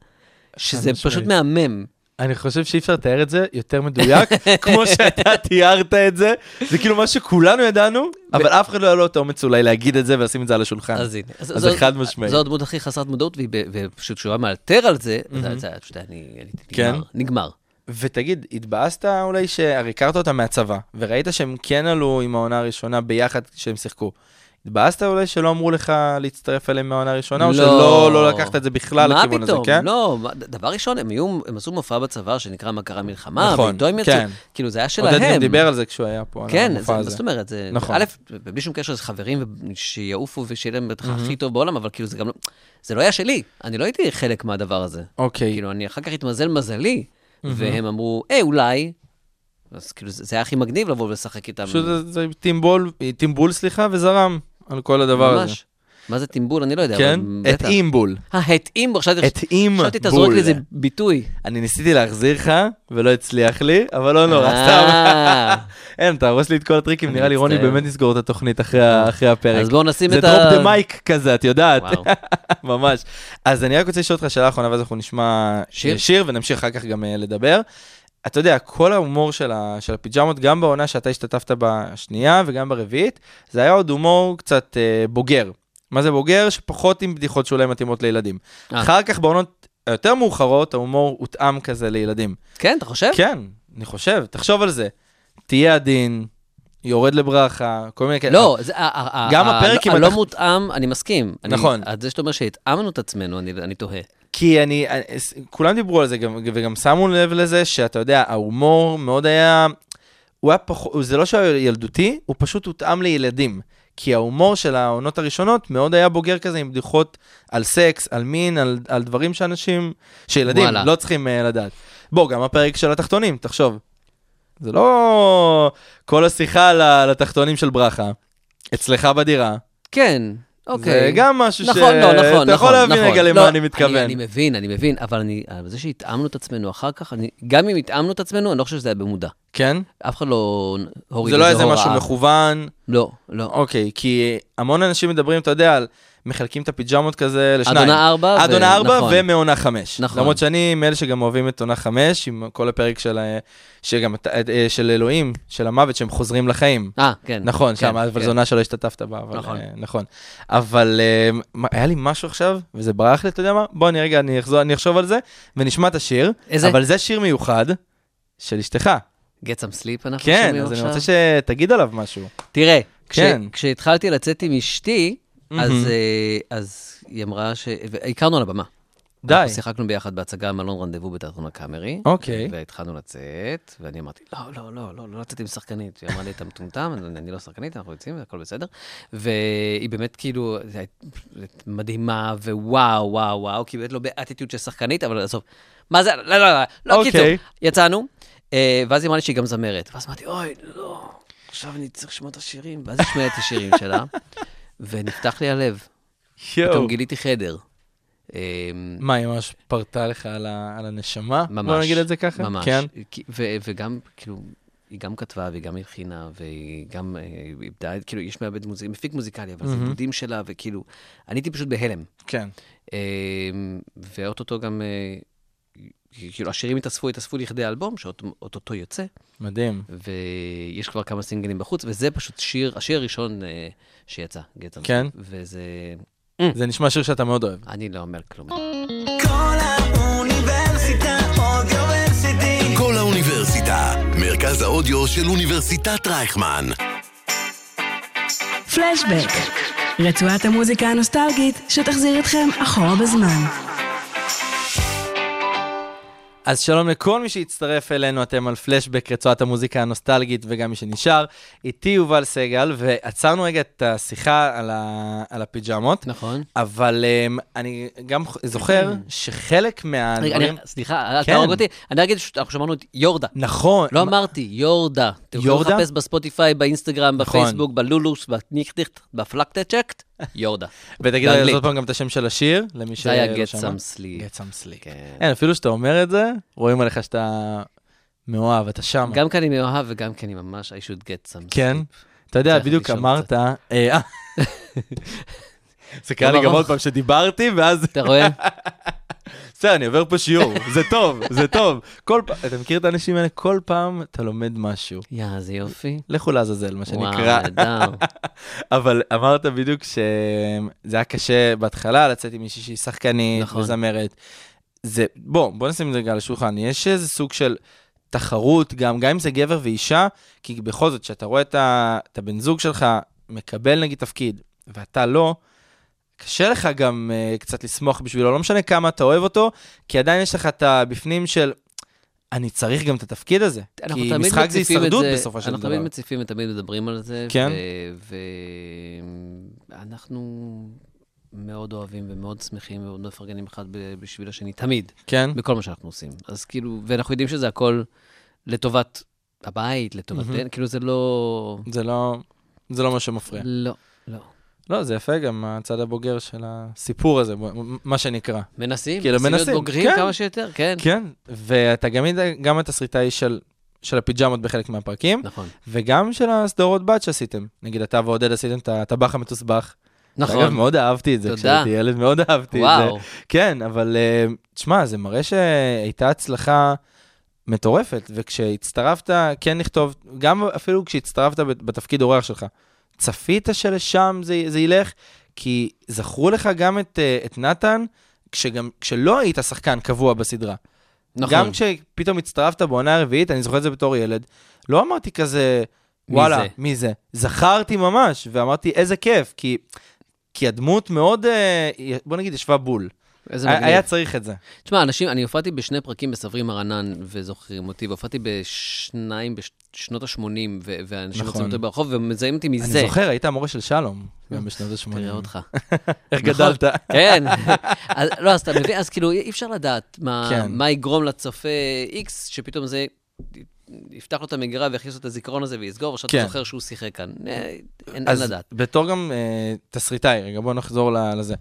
שזה פשוט משמעית. מהמם. אני חושב שאי אפשר לתאר את זה יותר מדויק, כמו שאתה תיארת את זה. זה כאילו מה שכולנו ידענו, אבל אף אחד לא היה לו את האומץ אולי להגיד את זה ולשים את זה על השולחן. אז הנה. אז זה חד משמעי. זו הדמות הכי חסרת מודעות, ופשוט כשהוא היה מאלתר על זה, אז זה היה פשוט, אני, כן? נגמר. ותגיד, התבאסת אולי שהרי הכרת אותם מהצבא, וראית שהם כן עלו עם העונה הראשונה ביחד כשהם שיחקו. התבאסת אולי שלא אמרו לך להצטרף אליהם מהעונה הראשונה, או לא. שלא לא לקחת את זה בכלל לכיוון הזה, מה פתאום? כן? לא, מה- דבר ראשון, הם, היו, הם עשו מופע בצבא שנקרא מה קרה מלחמה, נכון, ואיתו הם יצאו, כן. כאילו זה היה שלהם. עודד גם דיבר על זה כשהוא היה פה, על כן, המופע זה, מה הזה. זאת אומרת, זה, נכון. א', בלי שום קשר, זה חברים שיעופו ושיהיה להם בטח הכי טוב בעולם, אבל כאילו זה גם לא, זה לא היה שלי, אני לא הייתי חלק מהדבר הזה. אוקיי, כאילו, אני אחר כך התמזל מזלי, והם אמרו, אה, אולי, אז כאילו, זה היה הכי מגניב לבוא ולשחק איתם. פשוט זה- טימבול, טימבול סליחה, וזרם על כל הדבר הזה. ממש. מה זה טימבול? אני לא יודע, כן? אבל בטח. התאים בול. אה, התאים בו, חשבתי תזרוק בול. לי איזה ביטוי. אני ניסיתי להחזיר לך, ולא הצליח לי, אבל לא נורא, אה, סתם. אין, אתה הורס לי את כל הטריקים, נראה לי רוני. באמת נסגור את התוכנית אחרי ה- אחרי הפרק. אז בואו נשים זה את ה... drop the mic כזה, את יודעת. ממש. אז אני רק רוצה לשאול אותך שאלה אחרונה, ואז אנחנו נשמע שיר? שיר ונמשיך אחר כך גם אה, לדבר. אתה יודע, כל ההומור של, ה, של הפיג'מות, גם בעונה שאתה השתתפת בשנייה וגם ברביעית, זה היה עוד הומור קצת אה, בוגר. מה זה בוגר? שפחות עם בדיחות שאולי מתאימות לילדים. אה. אחר כך בעונות היותר מאוחרות, ההומור הותאם כזה לילדים. כן, אתה חושב? כן, אני חושב, תחשוב על זה. תהיה עדין, יורד לברכה, כל מיני כאלה. לא, זה, ה- ה- גם הפרק עם הלא התח- מותאם, אני מסכים. אני- נכון. אז זה שאתה אומר שהתאמנו את עצמנו, אני אני תוהה. כי אני, אני- כולם דיברו על זה גם, וגם שמו לב לזה שאתה יודע, ההומור מאוד היה, הוא היה פחות, זה לא שהוא היה ילדותי, הוא פשוט הותאם לילדים. כי ההומור של העונות הראשונות מאוד היה בוגר כזה עם בדיחות על סקס, על מין, על, על דברים שאנשים, שילדים וואלה. לא צריכים uh, לדעת. בוא, גם הפרק של התחתונים, תחשוב. זה לא כל השיחה על התחתונים של ברכה, אצלך בדירה. כן, אוקיי. זה גם משהו נכון, ש... לא, נכון, נכון. אתה יכול להבין נכון. רגע למה לא, אני מתכוון. אני מבין, אני מבין, אבל אני, זה שהתאמנו את עצמנו אחר כך, אני, גם אם התאמנו את עצמנו, אני לא חושב שזה היה במודע. כן? אף אחד לא הוריד זה לא איזה איזה הוראה. משהו מכוון. לא, לא. אוקיי, כי המון אנשים מדברים, אתה יודע, על מחלקים את הפיג'מות כזה לשניים. עד עונה ארבע, עד ו- עונה ארבע נכון. ומעונה חמש. נכון. למרות שאני מאלה שגם אוהבים את עונה חמש, עם כל הפרק של, שגם, את- אה, של אלוהים, של המוות, שהם חוזרים לחיים. אה, כן. נכון, כן, שם, אבל כן. זו עונה שלא השתתפת בה, אבל נכון. נכון. נכון. אבל אה, היה לי משהו עכשיו, וזה ברח לי, אתה יודע מה? בוא, אני רגע, אני אחזור, אני אחשוב על זה, ונשמע את השיר. איזה? אבל זה שיר מיוחד של אשתך. Get some sleep אנחנו כן, שומעים אז אני עכשיו? רוצה שתגיד עליו משהו. תראה, כש- כן. כשהתחלתי לצאת עם אשתי, אז. אה, אז היא אמרה ש... הכרנו על הבמה. די. אנחנו שיחקנו ביחד בהצגה מלון רנדבו בתיאטרון הקאמרי. אוקיי. והתחלנו לצאת, ואני אמרתי, לא, לא, לא, לא, לא לצאת עם שחקנית. היא אמרה לי, אתה מטומטם, אני לא שחקנית, אנחנו יוצאים, הכל בסדר. והיא באמת כאילו, מדהימה, ווואו, וואו, וואו, כי באמת לא באטיטיוד של שחקנית, אבל עזוב. מה זה, לא, לא, לא, לא, אוקיי. קיצור, יצאנו, אה, ואז היא אמרה לי שהיא גם זמרת. ואז אמרתי, אוי, לא, עכשיו אני צריך לשמוע את השירים. ואז היא את השירים שלה, ונפתח לי הלב. פתאום יואו. גיליתי חדר. אה, מה, היא ממש פרטה לך על, ה, על הנשמה? ממש. בוא נגיד את זה ככה? ממש. כן. ו- וגם, כאילו, היא גם כתבה והיא גם הלחינה, והיא גם אה, עיבדה, כאילו, יש מעבד מוזיק, מפיק מוזיקלי, אבל זה מהמם. עיבודים שלה, וכאילו, אני הייתי פשוט בהלם. כן. אה, ואו-טו-טו גם, אה, כאילו, השירים התאספו, התאספו לכדי אלבום, שאו-טו-טו יוצא, מדהים. ויש כבר כמה סינגלים בחוץ, וזה פשוט שיר, השיר הראשון אה, שיצא, גטר. כן? וזה... זה נשמע שיר שאתה מאוד אוהב. אני לא אומר כלום. כל האוניברסיטה, מרכז האודיו של אוניברסיטת רייכמן. פלשבק, רצועת המוזיקה הנוסטלגית שתחזיר אתכם אחורה בזמן. אז שלום לכל מי שהצטרף אלינו, אתם על פלשבק, רצועת המוזיקה הנוסטלגית וגם מי שנשאר. איתי יובל סגל, ועצרנו רגע את השיחה על, ה... על הפיג'מות, נכון. אבל um, אני גם זוכר שחלק רגע, מהדברים... אני- סליחה, אל כן. תהרוג אותי. אני אגיד שאנחנו שמענו את יורדה. נכון. לא אמרתי, יורדה. אתם יכולים יורדה? לחפש בספוטיפיי, באינסטגרם, נכון. בפייסבוק, בלולוס, בניכטיכט, בפלקטצ'קט, יורדה. ותגיד באנגלית. עוד פעם גם את השם של השיר, למי זה היה שלא Sleep. Get some sleep. כן. אפילו שאתה אומר את זה, רואים עליך שאתה מאוהב, אתה שם. גם כי אני מאוהב וגם כי אני ממש, I should get some כן. sleep. אתה יודע, בדיוק אמרת... אה. זה קרה לי גם עוד. פעם שדיברתי, ואז... אתה רואה? בסדר, אני עובר פה שיעור, זה טוב, זה טוב. כל פעם, אתה מכיר את האנשים האלה? כל פעם אתה לומד משהו. יא, איזה יופי. לכו לעזאזל, מה שנקרא. וואו, נהדר. אבל אמרת בדיוק שזה היה קשה בהתחלה לצאת עם מישהי שהיא שחקנית נכון. וזמרת. זה, בוא, בוא נשים את זה רגע על השולחן. יש איזה סוג של תחרות, גם, גם אם זה גבר ואישה, כי בכל זאת, כשאתה רואה את, ה, את הבן זוג שלך מקבל נגיד תפקיד, ואתה לא, קשה לך גם uh, קצת לשמוח בשבילו, לא משנה כמה אתה אוהב אותו, כי עדיין יש לך את הבפנים של, אני צריך גם את התפקיד הזה. אנחנו כי משחק זה הישרדות בסופו של אנחנו דבר. תמיד מציפים ותמיד מדברים על זה. כן. ואנחנו מאוד אוהבים ומאוד שמחים ומאוד מפרגנים אחד בשביל השני, תמיד, כן? בכל מה שאנחנו עושים. אז כאילו, ואנחנו יודעים שזה הכל לטובת הבית, מהמם. כאילו זה לא... זה לא, זה לא מה שמפריע. לא, לא. לא, זה יפה גם הצד הבוגר של הסיפור הזה, מה שנקרא. מנסים, כאילו, מנסים להיות בוגרים כן. כמה שיותר, כן. כן, ואתה גם גם התסריטאי של, של הפיג'מות בחלק מהפרקים, נכון, וגם של הסדרות בת שעשיתם. נגיד, אתה ועודד עשיתם את הטבח המתוסבך. אגב, נכון. מאוד אהבתי את זה תודה. כשהייתי ילד, מאוד אהבתי את וואו, זה. כן, אבל אה, תשמע, זה מראה שהייתה הצלחה מטורפת, וכשהצטרפת, כן לכתוב, גם אפילו כשהצטרפת בת- בתפקיד אורח שלך, צפית שלשם זה, זה ילך? כי זכרו לך גם את, אה, את נתן, כשגם, כשלא היית שחקן קבוע בסדרה. נכון. גם כשפתאום הצטרפת בעונה הרביעית, אני זוכר את זה בתור ילד, לא אמרתי כזה, מי וואלה, זה?" מי זה? זכרתי ממש, ואמרתי, איזה כיף, כי, כי הדמות מאוד, אה, בוא נגיד, ישבה בול. איזה מגניב. היה צריך את זה. תשמע, אנשים, אני הופעתי בשני פרקים בסברי מרנן, וזוכרים אותי, והופעתי בשניים בשנות ה-80, ואנשים נכון. אותי ברחוב ומזהים אותי אני מזה. זוכר, היית המורה של שלום, גם בשנות ה-80. תראה אותך. איך נכון. גדלת? כן. אז, לא, אז אתה מבין, אז כאילו, אי אפשר לדעת מה, כן. מה יגרום לצופה X, שפתאום זה יפתח לו את המגירה ויכניס לו את הזיכרון הזה ויסגור, ועכשיו כן. אתה זוכר שהוא שיחק כאן. אה, אין, אין אז לדעת. בתור גם אה, תסריטאי, רגע, בוא נחזור לזה.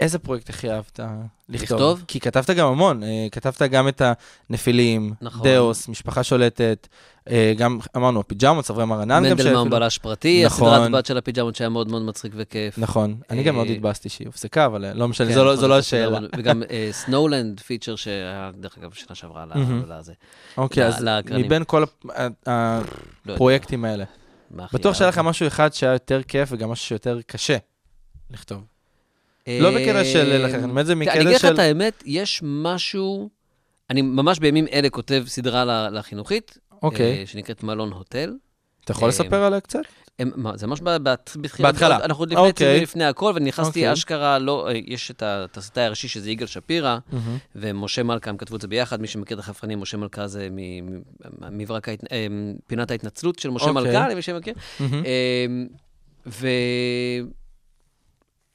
איזה פרויקט הכי אהבת לכתוב? לכתוב? כי כתבת גם המון, אה, כתבת גם את הנפילים, נכון. דאוס, משפחה שולטת, אה, גם אמרנו, הפיג'מות, צברי מרנן, גם מנדלמן שאפילו- בלש פרטי, נכון. הסדרת בת של הפיג'מות שהיה מאוד מאוד מצחיק וכיף. נכון, אני גם אה, מאוד התבאסתי שהיא הופסקה, אבל לא משנה, כן, זו לא- נכון, לא נכון, השאלה. וגם סנואולנד feature שהיה, דרך אגב, שנה שעברה על הזה. אוקיי, אז. מבין כל לא. הפרויקטים האלה, בטוח שהיה לך? משהו אחד שהיה יותר כיף וגם משהו שיותר קשה לכתוב. לא בקטע של לחכות, באמת זה מקטע אני אגיד לך של- את האמת, יש משהו, אני ממש בימים אלה כותב סדרה לחינוכית, אוקיי, אה, שנקראת מלון הוטל. אתה יכול אה, לספר עליה קצת? הם, מה, זה ממש ב- בת- בתחילת... בהתחלה. אנחנו עוד לפני אוקיי. לפני הכל, ונכנסתי אוקיי. אשכרה, לא, אה, יש את התסריטאי הראשי שזה יגאל שפירא. ומשה מלכה, הם כתבו את זה ביחד, מי שמכיר את החפרנים, משה מלכה זה מברק, ההת- פינת ההתנצלות של משה אוקיי. מלכה, למי שמכיר.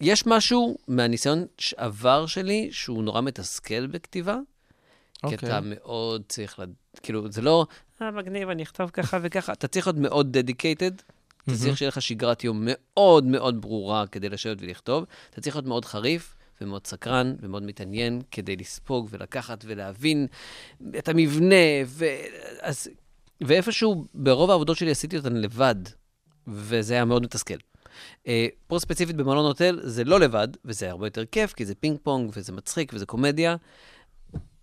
ויש משהו מהניסיון עבר שלי שהוא נורא מתסכל בכתיבה, כי אוקיי. אתה מאוד צריך, לד... כאילו, זה לא, אה, מגניב, אני אכתוב ככה וככה, אתה צריך להיות מאוד dedicated, אתה מהמם. צריך שיהיה לך שגרת יום מאוד מאוד ברורה כדי לשבת ולכתוב, אתה צריך להיות מאוד חריף ומאוד סקרן ומאוד מתעניין כדי לספוג ולקחת ולהבין את המבנה, ו... אז... ואיפשהו, ברוב העבודות שלי עשיתי אותן לבד, וזה היה מאוד מתסכל. אה, פה ספציפית במלון הוטל זה לא לבד, וזה הרבה יותר כיף, כי זה פינג פונג, וזה מצחיק, וזה קומדיה,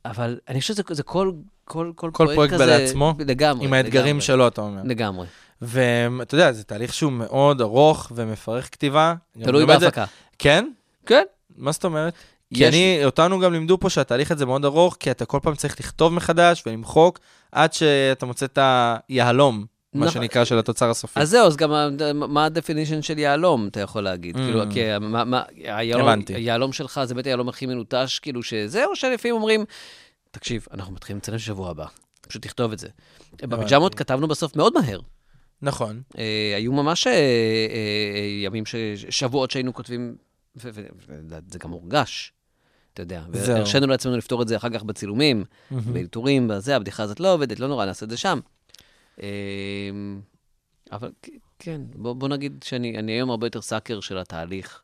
אבל אני חושב שזה זה כל, כל, כל, כל פרויקט כזה, בעצמו, לגמרי. עם האתגרים לגמרי, שלו, אתה אומר. לגמרי. ואתה יודע, זה תהליך שהוא מאוד ארוך ומפרך כתיבה. תלוי את זה- בהפקה. כן? כן. מה זאת אומרת? כי יש- אני, אותנו גם לימדו פה שהתהליך הזה מאוד ארוך, כי אתה כל פעם צריך לכתוב מחדש ולמחוק, עד שאתה מוצא את היהלום, מה נכון. שנקרא, של התוצר הסופי. אז זהו, אז גם מה ה-definition של יהלום, אתה יכול להגיד. Mm. כאילו, כי מה- מה- היהלום-. היהלום שלך זה באמת היהלום הכי מלוטש, כאילו שזה, או שלפעמים אומרים, תקשיב, אנחנו מתחילים לצלם שבוע הבא. פשוט תכתוב את זה. בפיג'מות כתבנו בסוף מאוד מהר. נכון. אה, היו ממש אה, אה, ימים, ש- שבועות שהיינו כותבים, וזה גם הורגש, אתה יודע. והרשינו לעצמנו לפתור את זה אחר כך בצילומים, באלתורים, בזה, הבדיחה הזאת לא עובדת, לא נורא, נעשה את זה שם. אה, אבל כן, בוא, בוא נגיד שאני אני היום הרבה יותר סאקר של התהליך,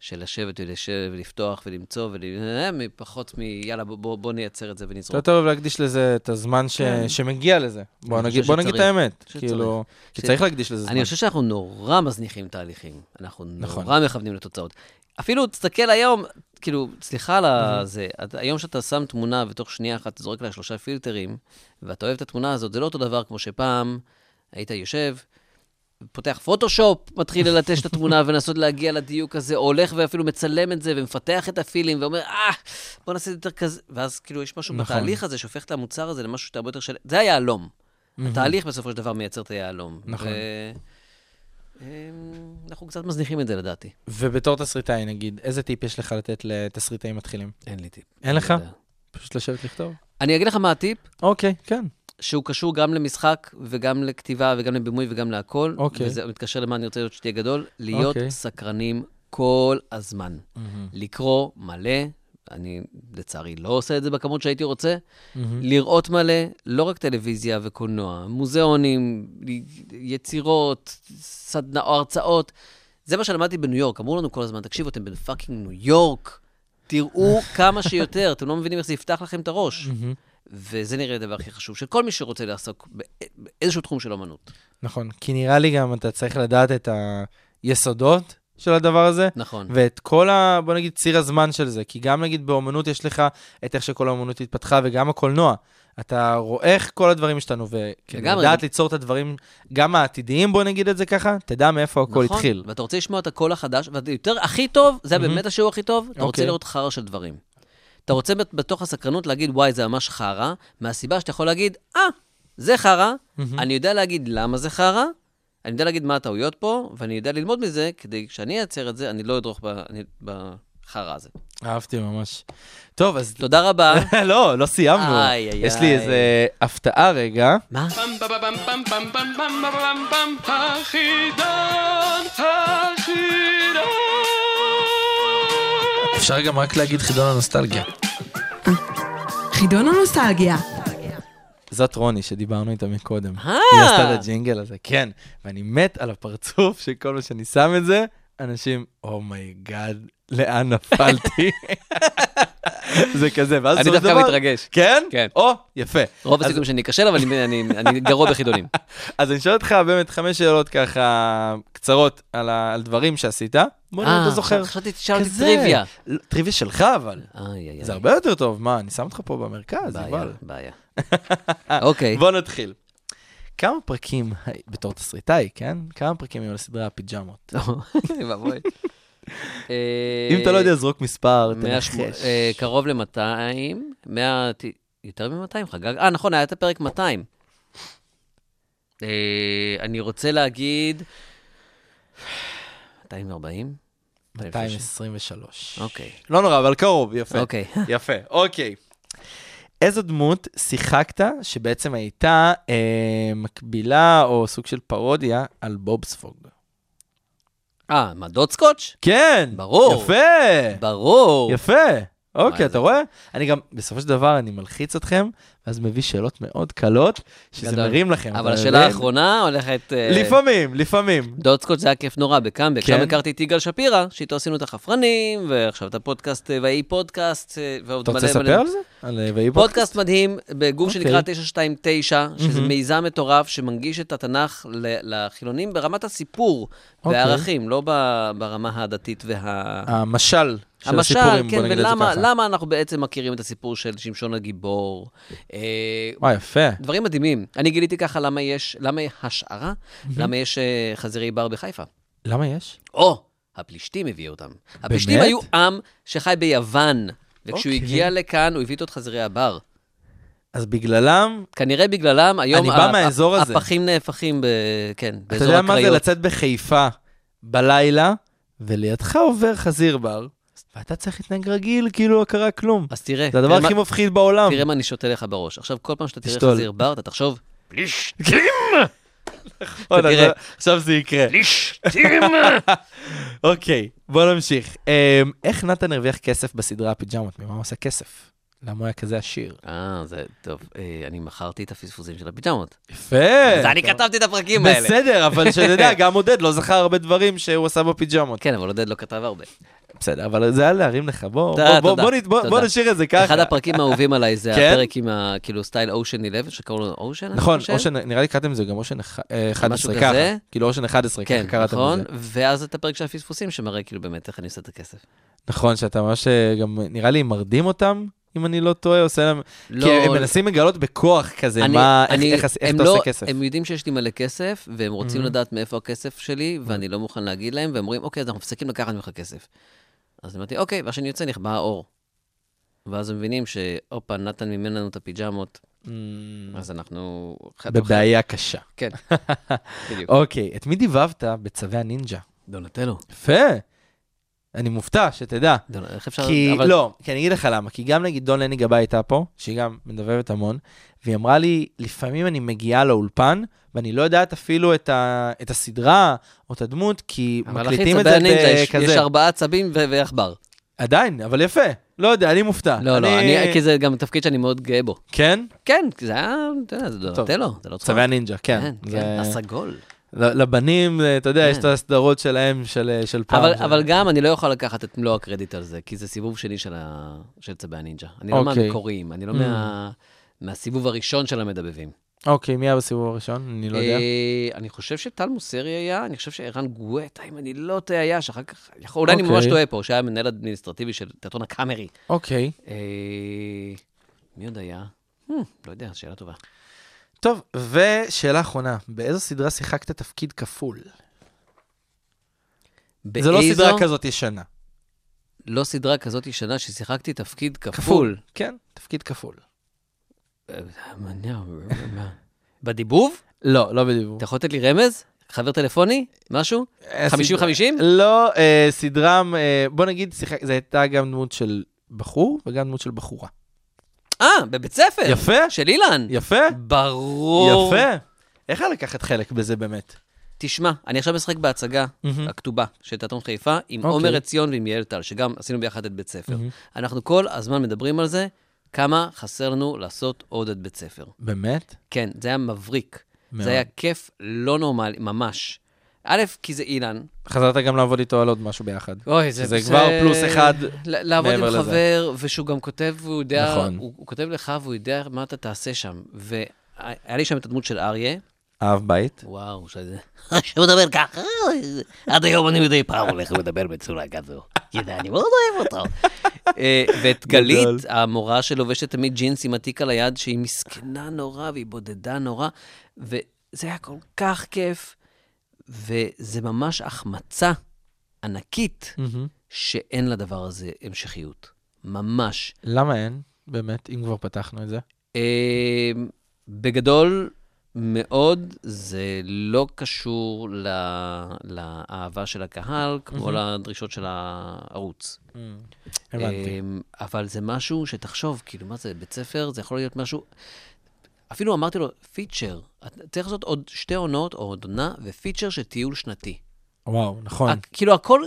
של לשבת ולשב ולפתוח ולמצוא, ול... אה, מפחות מ... יאללה, בוא, בוא, בוא נייצר את זה ונזרוק. יותר טוב להקדיש לזה את הזמן ש... כן. שמגיע לזה. בוא נגיד, בוא נגיד את. האמת. שצריך. כאילו, כי צריך להקדיש לזה זמן. אני חושב שאנחנו נורא מזניחים תהליכים. אנחנו נכון. נורא מכוונים לתוצאות. אפילו, תסתכל היום, כאילו, סליחה על זה, אתה- היום שאתה שם תמונה ותוך שנייה אחת זורק לה שלושה פילטרים, ואתה אוהב את התמונה הזאת, זה לא אותו דבר כמו שפעם היית יושב, פותח פוטושופ, מתחיל ללטש את התמונה ולנסות להגיע לדיוק הזה, או הולך ואפילו מצלם את זה ומפתח את הפילים ואומר, אה, בוא נעשה את זה יותר כזה, ואז כאילו יש משהו נכון. בתהליך הזה שהופך את המוצר הזה למשהו שאתה הרבה יותר של... זה היהלום. התהליך בסופו של דבר מייצר את היהלום. נכון. ו- אנחנו קצת מזניחים את זה לדעתי. ובתור תסריטאי, נגיד, איזה טיפ יש לך לתת לתסריטאים מתחילים? אין לי טיפ. אין לך? פשוט לשבת לכתוב? אני אגיד לך מה הטיפ, אוקיי, כן. שהוא קשור גם למשחק וגם לכתיבה וגם לבימוי וגם להכל. אוקיי. וזה מתקשר למה אני רוצה להיות שתהיה גדול, להיות אוקיי. סקרנים כל הזמן. לקרוא מלא, אני לצערי לא עושה את זה בכמות שהייתי רוצה, לראות מלא, לא רק טלוויזיה וקולנוע, מוזיאונים, יצירות, סדנא, או הרצאות. זה מה שלמדתי בניו יורק, אמרו לנו כל הזמן, תקשיבו, אתם בפאקינג ניו יורק, תראו כמה שיותר, אתם לא מבינים איך זה יפתח לכם את הראש. וזה נראה הדבר הכי חשוב, של כל מי שרוצה לעסוק בא- באיזשהו תחום של אמנות. נכון, כי נראה לי גם אתה צריך לדעת את היסודות של הדבר הזה, נכון. ואת כל ה... בוא נגיד ציר הזמן של זה, כי גם נגיד באומנות יש לך את איך שכל האומנות התפתחה, וגם הקולנוע. אתה רואה איך כל הדברים השתנו. ולדעת ליצור את הדברים, גם העתידיים, בוא נגיד את זה ככה, תדע מאיפה הכל נכון, התחיל. ואתה רוצה לשמוע את הקול החדש, ויותר, הכי טוב, זה מהמם. באמת השיעור הכי טוב, אתה רוצה אוקיי. לראות חרא של דברים. אתה רוצה בת- בתוך הסקרנות להגיד, וואי, זה ממש חרא, מהסיבה שאתה יכול להגיד, אה, זה חרא, אני יודע להגיד למה זה חרא, אני יודע להגיד מה הטעויות פה, ואני יודע ללמוד מזה, כדי שאני אייצר את זה, אני לא אדרוך ב- אני- בחרא הזה. אהבתי ממש. טוב, אז... תודה רבה. לא, לא סיימנו. איי, איי, יש לי. איזה הפתעה רגע. מה? אפשר גם רק להגיד חידון הנוסטלגיה. חידון הנוסטלגיה. זאת רוני שדיברנו איתה מקודם. אה. היא עשתה את הג'ינגל הזה, כן. ואני מת על הפרצוף שכל פעם שאני שם את זה, אנשים, oh my God, לאן נפלתי? זה כזה, ואז אני דווקא מתרגש. כן? כן. או, יפה. רוב הסיכויים שאני אכשל, אבל אני- גרוע בחידונים. אז אני שואל אותך באמת חמש שאלות ככה קצרות על דברים שעשית. בוא נראה אתה זוכר. אה, חשבתי תשאל אותי כזה. טריוויה. לא, טריוויה שלך אבל. זה. הרבה יותר טוב. מה, אני שם אותך פה במרכז, בעיה. בעיה. אוקיי. בוא נתחיל. כמה פרקים, בתור תסריטאי, כן? כמה פרקים היו לסדרה הפיג'מות? ואבוי. אם אתה לא יודע, זרוק מספר, תנחש. אה, קרוב ל-200, 100, יותר מ-200 חגג, אה נכון, היה את הפרק 200. אה, אני רוצה להגיד 240? 223. אוקיי, לא נורא, אבל קרוב, יפה. אוקיי. יפה, אוקיי. איזו דמות שיחקת שבעצם הייתה אה, מקבילה או סוג של פרודיה על בובספוג? אה, מה, דוד סקוץ'? כן! ברור. יפה! ברור. יפה. אוקיי? אתה רואה? אני גם, בסופו של דבר, אני מלחיץ אתכם, ואז מביא שאלות מאוד קלות, שזה. מרים לכם. אבל אתה השאלה? האחרונה הולכת... אה, לפעמים, לפעמים. דוד סקוט זה היה כיף נורא בקאמבק, כן? שם הכרתי את יגאל שפירא, שאיתו עשינו את החפרנים, ועכשיו את הפודקאסט אה, ויהי פודקאסט, אה, ועוד אתה מלא רוצה מלא- לספר על זה? על ויהי פודקאסט מדהים בגוף אוקיי. שנקרא 929, שזה. מיזם מטורף שמנגיש את התנ"ך לחילונים ברמת הסיפור אוקיי. והערכים, לא ברמה הדתית וה... המשל של המשל, הסיפורים, כן, בוא נגיד את זה ולמה ככה. למה אנחנו בעצם מכירים את הסיפור של שמשון הגיבור. אה, וואי, יפה. דברים מדהימים. אני גיליתי ככה למה יש, למה השערה, למה יש אה, חזירי בר בחיפה. למה יש? או, הפלישתים הביאו אותם. הפלישתים? היו עם שחי ביוון, וכשהוא אוקיי. הגיע לכאן, הוא הביא איתו את חזירי הבר. אז בגללם, כנראה בגללם, היום אני בא ה- מהאזור ה- הזה. הפחים נהפכים, ב... כן, אתה באזור יודע מה זה הקריות. לצאת בחיפה בלילה, ולידך עובר חזיר בר, ואתה צריך להתנהג רגיל, כאילו לא קרה כלום. אז תראה, זה הדבר תראה מה- הכי מפחיד בעולם. תראה מה אני שותה לך בראש. עכשיו, כל פעם שאתה תראה תשתול. חזיר בר, אתה תחשוב. אז עכשיו זה יקרה. אוקיי, בוא נמשיך. אמ, איך נתן הרוויח כסף בסדרה הפיג'מות? ממה הוא עושה כסף? למה הוא היה כזה עשיר? אה, זה טוב, אה, אני מכרתי את הפספוסים של הפיג'מות. יפה. אז אני כתבתי את הפרקים האלה. בסדר, אבל שתדע, גם עודד לא זכר הרבה דברים שהוא עשה בפיג'מות. כן, אבל עודד לא כתב הרבה. בסדר, אבל זה היה להרים לך, בוא, נשאיר את זה ככה. אחד הפרקים האהובים עליי זה כן? הפרק עם. כאילו סטייל אושן 11, שקראו לו אושן, נכון, נראה לי קראתם לזה גם אושן אה, 11 משהו ככה. כאילו אושן 11, כן, ככה קראתם נכון, לזה. ואז את הפרק של הפספוסים שמראה כאילו באמת איך אני עושה את הכסף. נכון, שאתה ממש אה, גם, נראה לי, מרדים אותם, אם אני לא טועה, עושה להם... לא, כי הם מנסים לגלות בכוח כזה, אני- מה, איך- אני- איך איך הם אתה לא- עושה כסף. הם יודעים שיש לי מלא כסף, והם רוצים Mhm. לדעת מאיפה הכסף שלי, ואני לא מוכן להגיד להם, והם אומרים, אוקיי, אז אנחנו מפסיקים לקחת ממך כסף. אז אמרתי, אוקיי, ואז כשאני יוצא נכבה האור. ואז הם מבינים שהופה, נתן ממנו לנו את הפיג'מות, Mm, אז אנחנו... בבעיה קשה. כן, בדיוק. אוקיי, את מי דיבבת בצווי הנינג'ה? דונטלו. יפה. אני מופתע, שתדע. דונ- איך אפשר... כי, אבל- לא, כי אני אגיד לך למה. כי גם נגיד דון לני גבאי הייתה פה, שהיא גם מדבבת המון, והיא אמרה לי, לפעמים אני מגיעה לאולפן, ואני לא יודעת אפילו את, ה, את הסדרה או את הדמות, כי מקליטים את זה הנינג'ה, יש- כזה. יש ארבעה עצבים ועכבר. עדיין, אבל יפה. לא יודע, אני מופתע. לא, לא, אני- כי זה גם תפקיד שאני מאוד גאה בו. כן? כן, כי זה היה, אתה יודע, זה דונטלו, זה לא צחוק. צווי הנינג'ה, כן. כן, זה- כן, הסגול. לבנים, זה, אתה יודע, יש כן. את הסדרות שלהם, של של פעם. אבל, של- אבל גם אני לא יכול לקחת את מלוא הקרדיט על זה, כי זה סיבוב שני של, ה... של צבי הנינג'ה. אני לא אוקיי. מהמקוריים, אני לא Mm. מה... מהסיבוב הראשון של המדבבים. אוקיי, מי היה בסיבוב הראשון? אני לא יודע. אה, אני חושב שטל מוסרי היה, אני חושב שערן גואטה, אם אני לא טועה, היה, שאחר כך, אולי אני אוקיי. ממש טועה פה, שהיה מנהל אדמיניסטרטיבי של תיאטרון הקאמרי. אוקיי. אה, מי עוד היה? Hmm, לא יודע, שאלה טובה. טוב, ושאלה אחרונה, באיזו סדרה שיחקת תפקיד כפול? זה לא באיזו- סדרה כזאת ישנה. לא סדרה כזאת ישנה ששיחקתי תפקיד כפול. כן, תפקיד כפול. אה? בדיבוב? לא, לא בדיבור. אתה יכול לתת לי רמז? חבר טלפוני? משהו? 50-50? לא, אה, סדרה, אה, בוא נגיד, זו הייתה גם דמות של בחור וגם דמות של בחורה. אה, בבית ספר. יפה, של אילן. יפה, ברור. יפה. איך היה לקחת חלק בזה באמת? תשמע, אני עכשיו משחק בהצגה מהמם. הכתובה של תיאטרון חיפה, עם אוקיי. עומר עציון ועם יעל טל, שגם עשינו ביחד את בית ספר. מהמם. אנחנו כל הזמן מדברים על זה, כמה חסר לנו לעשות עוד את בית ספר. באמת? כן, זה היה מבריק. מאוד. זה היה כיף לא נורמלי, ממש. א', כי זה אילן. חזרת גם לעבוד איתו על עוד משהו ביחד. אוי, זה כבר פלוס אחד ל- לעבוד עם מעבר לזה. חבר, ושהוא גם כותב, והוא יודע, נכון. הוא, הוא כותב לך והוא יודע מה אתה תעשה שם. והיה לי שם את הדמות של אריה, אב בית. וואו, שזה... שמדבר ככה, עד היום אני מדי פעם הולך לדבר בצורה כזו. זה, אני מאוד אוהב אותו. אה, ואת גלית. המורה שלובשת תמיד ג'ינס עם התיק על היד, שהיא מסכנה נורא והיא בודדה נורא, וזה היה כל כך כיף, וזה ממש החמצה ענקית. שאין לדבר הזה המשכיות. ממש. למה אין? באמת, אם כבר פתחנו את זה. אה, בגדול מאוד, זה לא קשור ל... לאהבה של הקהל, כמו לדרישות של הערוץ. הבנתי. אמ, אבל זה משהו שתחשוב, כאילו, מה זה, בית ספר, זה יכול להיות משהו... אפילו אמרתי לו, feature, צריך לעשות עוד שתי עונות או עוד עונה, ו feature של טיול שנתי. וואו, נכון. כאילו, הכל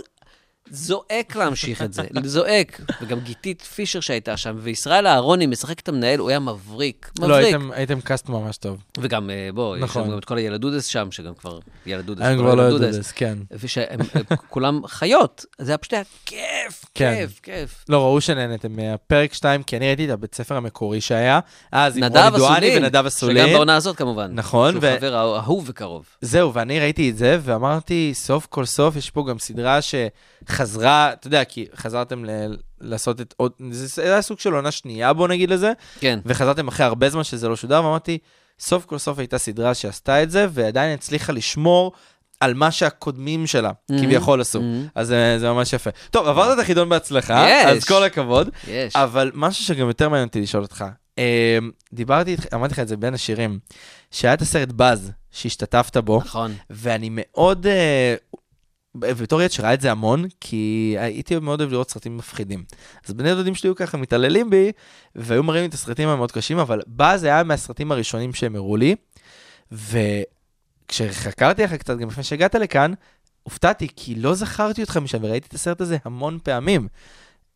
זועק להמשיך את זה, זועק. וגם גיתית פישר שהייתה שם, וישראל אהרוני משחק את המנהל, הוא היה מבריק, לא, מבריק. הייתם- הייתם cast ממש טוב. וגם, אה, בוא, יש נכון. לנו גם את כל הילדודס שם, שגם כבר ילדודס. כל כבר לא הילדודס. יודעת, כן. ושהם הם כולם חיות, זה היה פשוט היה כיף, כן. כיף, כיף. לא, ראו שנהנתם מהפרק 2, כי אני ראיתי את הבית ספר המקורי שהיה, אז עם רוני דואני אסולין, ונדב שגם אסולין. בעונה הזאת כמובן. נכון, שהוא ו- חבר אהו- אהוב וקרוב. זהו, ואני ראיתי את זה, ואמרתי, סוף כל סוף, יש פה גם סדרה שחזרה, אתה יודע, כי חזרתם ל- לעשות את עוד, זה היה סוג של עונה שנייה, בוא נגיד לזה, כן. וחזרתם אחרי הרבה זמן שזה לא שודר, ואמרתי, סוף כל סוף הייתה סדרה שעשתה את זה, ועדיין הצליחה לשמור על מה שהקודמים שלה, Mhm. כביכול עשו. Mhm. אז אה, זה ממש יפה. טוב, עברת את החידון בהצלחה, יש. אז כל הכבוד. יש. אבל משהו שגם יותר מעניין אותי לשאול אותך, אה, דיברתי איתך, אמרתי לך את זה בין השירים, שהיה את הסרט באז, שהשתתפת בו, נכון. ואני מאוד, אה, בתור ילד שראה את זה המון, כי הייתי מאוד אוהב לראות סרטים מפחידים. אז בני דודים שלי היו ככה מתעללים בי, והיו מראים לי את הסרטים המאוד קשים, אבל באז היה מהסרטים הראשונים שהם הראו לי, וכשחקרתי אחר קצת, גם לפני שהגעת לכאן, הופתעתי, כי לא זכרתי אותך משם, וראיתי את הסרט הזה המון פעמים.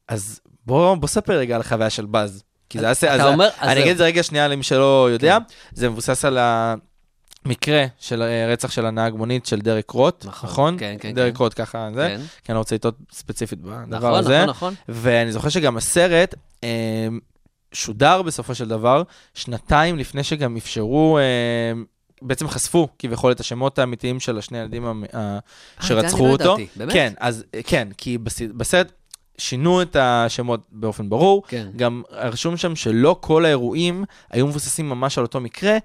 אז בוא, בוא ספר רגע על החוויה של באז. כי זה היה... אתה אומר- אני. אגיד את זה רגע שנייה למי שלא יודע, זה מבוסס על המקרה של אה, רצח של הנהג מונית של דרק רוט, נכון, נכון? כן, כן, דרק כן. רוט ככה זה, כן. כי אני לא רוצה לטעות ספציפית בדבר נכון, הזה. נכון, נכון. ואני זוכר שגם הסרט אה, שודר בסופו של דבר, שנתיים לפני שגם אפשרו, אה, בעצם חשפו כביכול את השמות האמיתיים של השני ילדים המ- ה- אה, זה שרצחו אני לא אותו. ידעתי, באמת? כן, אז אה, כן, כי בס- בסרט שינו את השמות באופן ברור. כן. גם רשום שם שלא כל האירועים היו מבוססים ממש על אותו מקרה,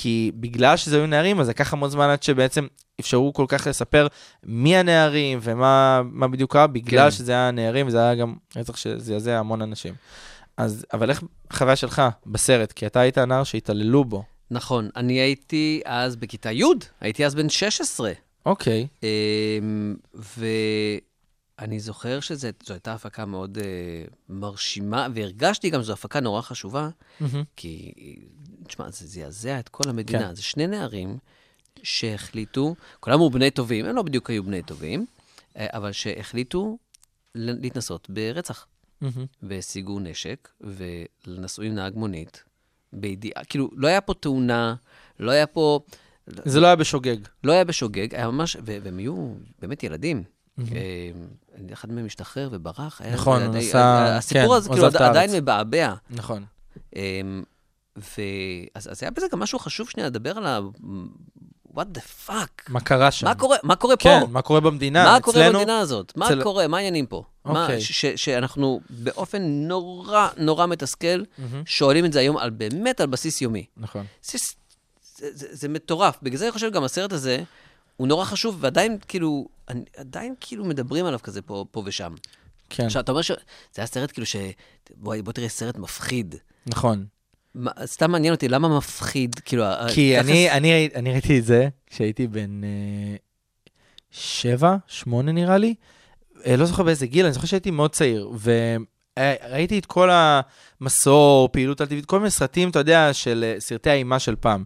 כי בגלל שזה היו נערים, אז לקח המון זמן עד שבעצם אפשרו כל כך לספר מי הנערים ומה מה בדיוק קרה, בגלל כן. שזה היה נערים, וזה היה גם רצח שזעזע המון אנשים. אז, אבל איך החוויה שלך בסרט? כי אתה היית הנער שהתעללו בו. נכון, אני הייתי אז בכיתה י', הייתי אז בן 16. אוקיי, אמ, ואני זוכר שזו הייתה הפקה מאוד אה, מרשימה, והרגשתי גם שזו הפקה נורא חשובה, מהמם. כי, תשמע, זה זעזע את כל המדינה. כן. זה שני נערים שהחליטו, כולם היו בני טובים, הם לא בדיוק היו בני טובים, אה, אבל שהחליטו להתנסות ברצח. מהמם. והשיגו נשק, ונסעו עם נהג מונית, בידיעה, כאילו, לא היה פה תאונה, לא היה פה... זה לא היה בשוגג. לא היה בשוגג, היה ממש, והם היו באמת ילדים. אה, אחד מהם השתחרר וברח. נכון, הוא נסע- הסיפור כן, הזה כאילו עדיין. מבעבע. נכון. ו... אז, אז היה בזה גם משהו חשוב שנייה לדבר על ה... what the fuck? מה קרה שם? מה קורה, מה קורה פה? כן, מה קורה במדינה? מה קורה אצלנו- במדינה הזאת? מה אצל- קורה? מה העניינים פה? מה, אוקיי. ש- ש- שאנחנו באופן נורא נורא מתסכל, מהמם. שואלים את זה היום על באמת על בסיס יומי. נכון. זה, זה, זה, זה מטורף. בגלל זה אני חושב גם הסרט הזה, הוא נורא חשוב, ועדיין כאילו, עדיין כאילו מדברים עליו כזה פה, פה ושם. כן, עכשיו, אתה אומר שזה היה סרט כאילו ש... בוא, בוא תראה סרט מפחיד. נכון. סתם מעניין אותי, למה מפחיד? כאילו, כי ככה אני, ס- אני, ראי- אני ראיתי את זה כשהייתי בן אה, שבע, שמונה נראה לי. אה, לא זוכר באיזה גיל, אני זוכר שהייתי מאוד צעיר. וראיתי את כל המסור, פעילות על טבעית, כל מיני סרטים, אתה יודע, של אה, סרטי האימה של פעם.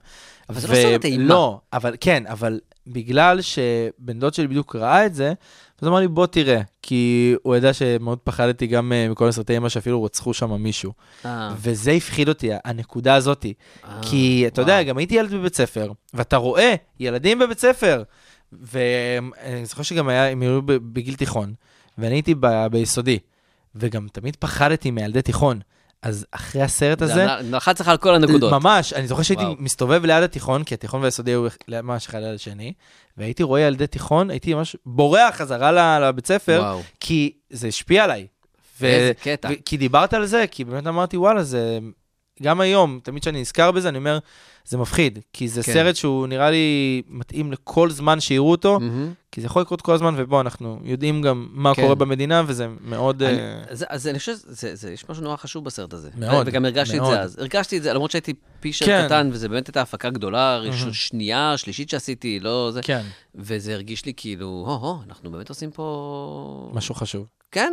אבל זה לא סרט אימה. לא, אבל כן, אבל בגלל שבן דוד שלי בדיוק ראה את זה, אז אמר לי, בוא תראה. כי הוא ידע שמאוד פחדתי גם אה, מכל הסרטי אימה שאפילו רצחו שם מישהו. אה, וזה הפחיד אותי, הנקודה הזאתי. אה, כי אתה יודע. גם הייתי ילד בבית ספר, ואתה רואה ילדים בבית ספר, ואני זוכר שגם היה, הם היו בגיל תיכון, ואני הייתי ב- ביסודי, וגם תמיד פחדתי מילדי תיכון. אז אחרי הסרט הזה, זה לחץ לך על כל הנקודות. ממש, אני זוכר שהייתי וואו. מסתובב ליד התיכון, כי התיכון והיסודי היו ממש אחד ליד השני, והייתי רואה ילדי תיכון, הייתי ממש בורח חזרה לבית ספר, וואו. כי זה השפיע עליי. ו- איזה קטע. ו- כי דיברת על זה, כי באמת אמרתי, וואלה, זה... גם היום, תמיד כשאני נזכר בזה, אני אומר, זה מפחיד. כי זה כן. סרט שהוא נראה לי מתאים לכל זמן שיראו אותו, מהמם. כי זה יכול לקרות כל הזמן, ובוא, אנחנו יודעים גם מה כן. קורה במדינה, וזה מאוד... אני- אה, אז, אז אני חושב שיש משהו נורא חשוב בסרט הזה. מאוד, וגם הרגשתי מאוד. את זה אז. הרגשתי את זה, למרות שהייתי פישר כן. קטן, וזה באמת הייתה הפקה גדולה, ראשון, מהמם. שנייה, שלישית שעשיתי, לא זה. כן, וזה הרגיש לי כאילו, הו-הו, אנחנו באמת עושים פה... משהו חשוב. כן,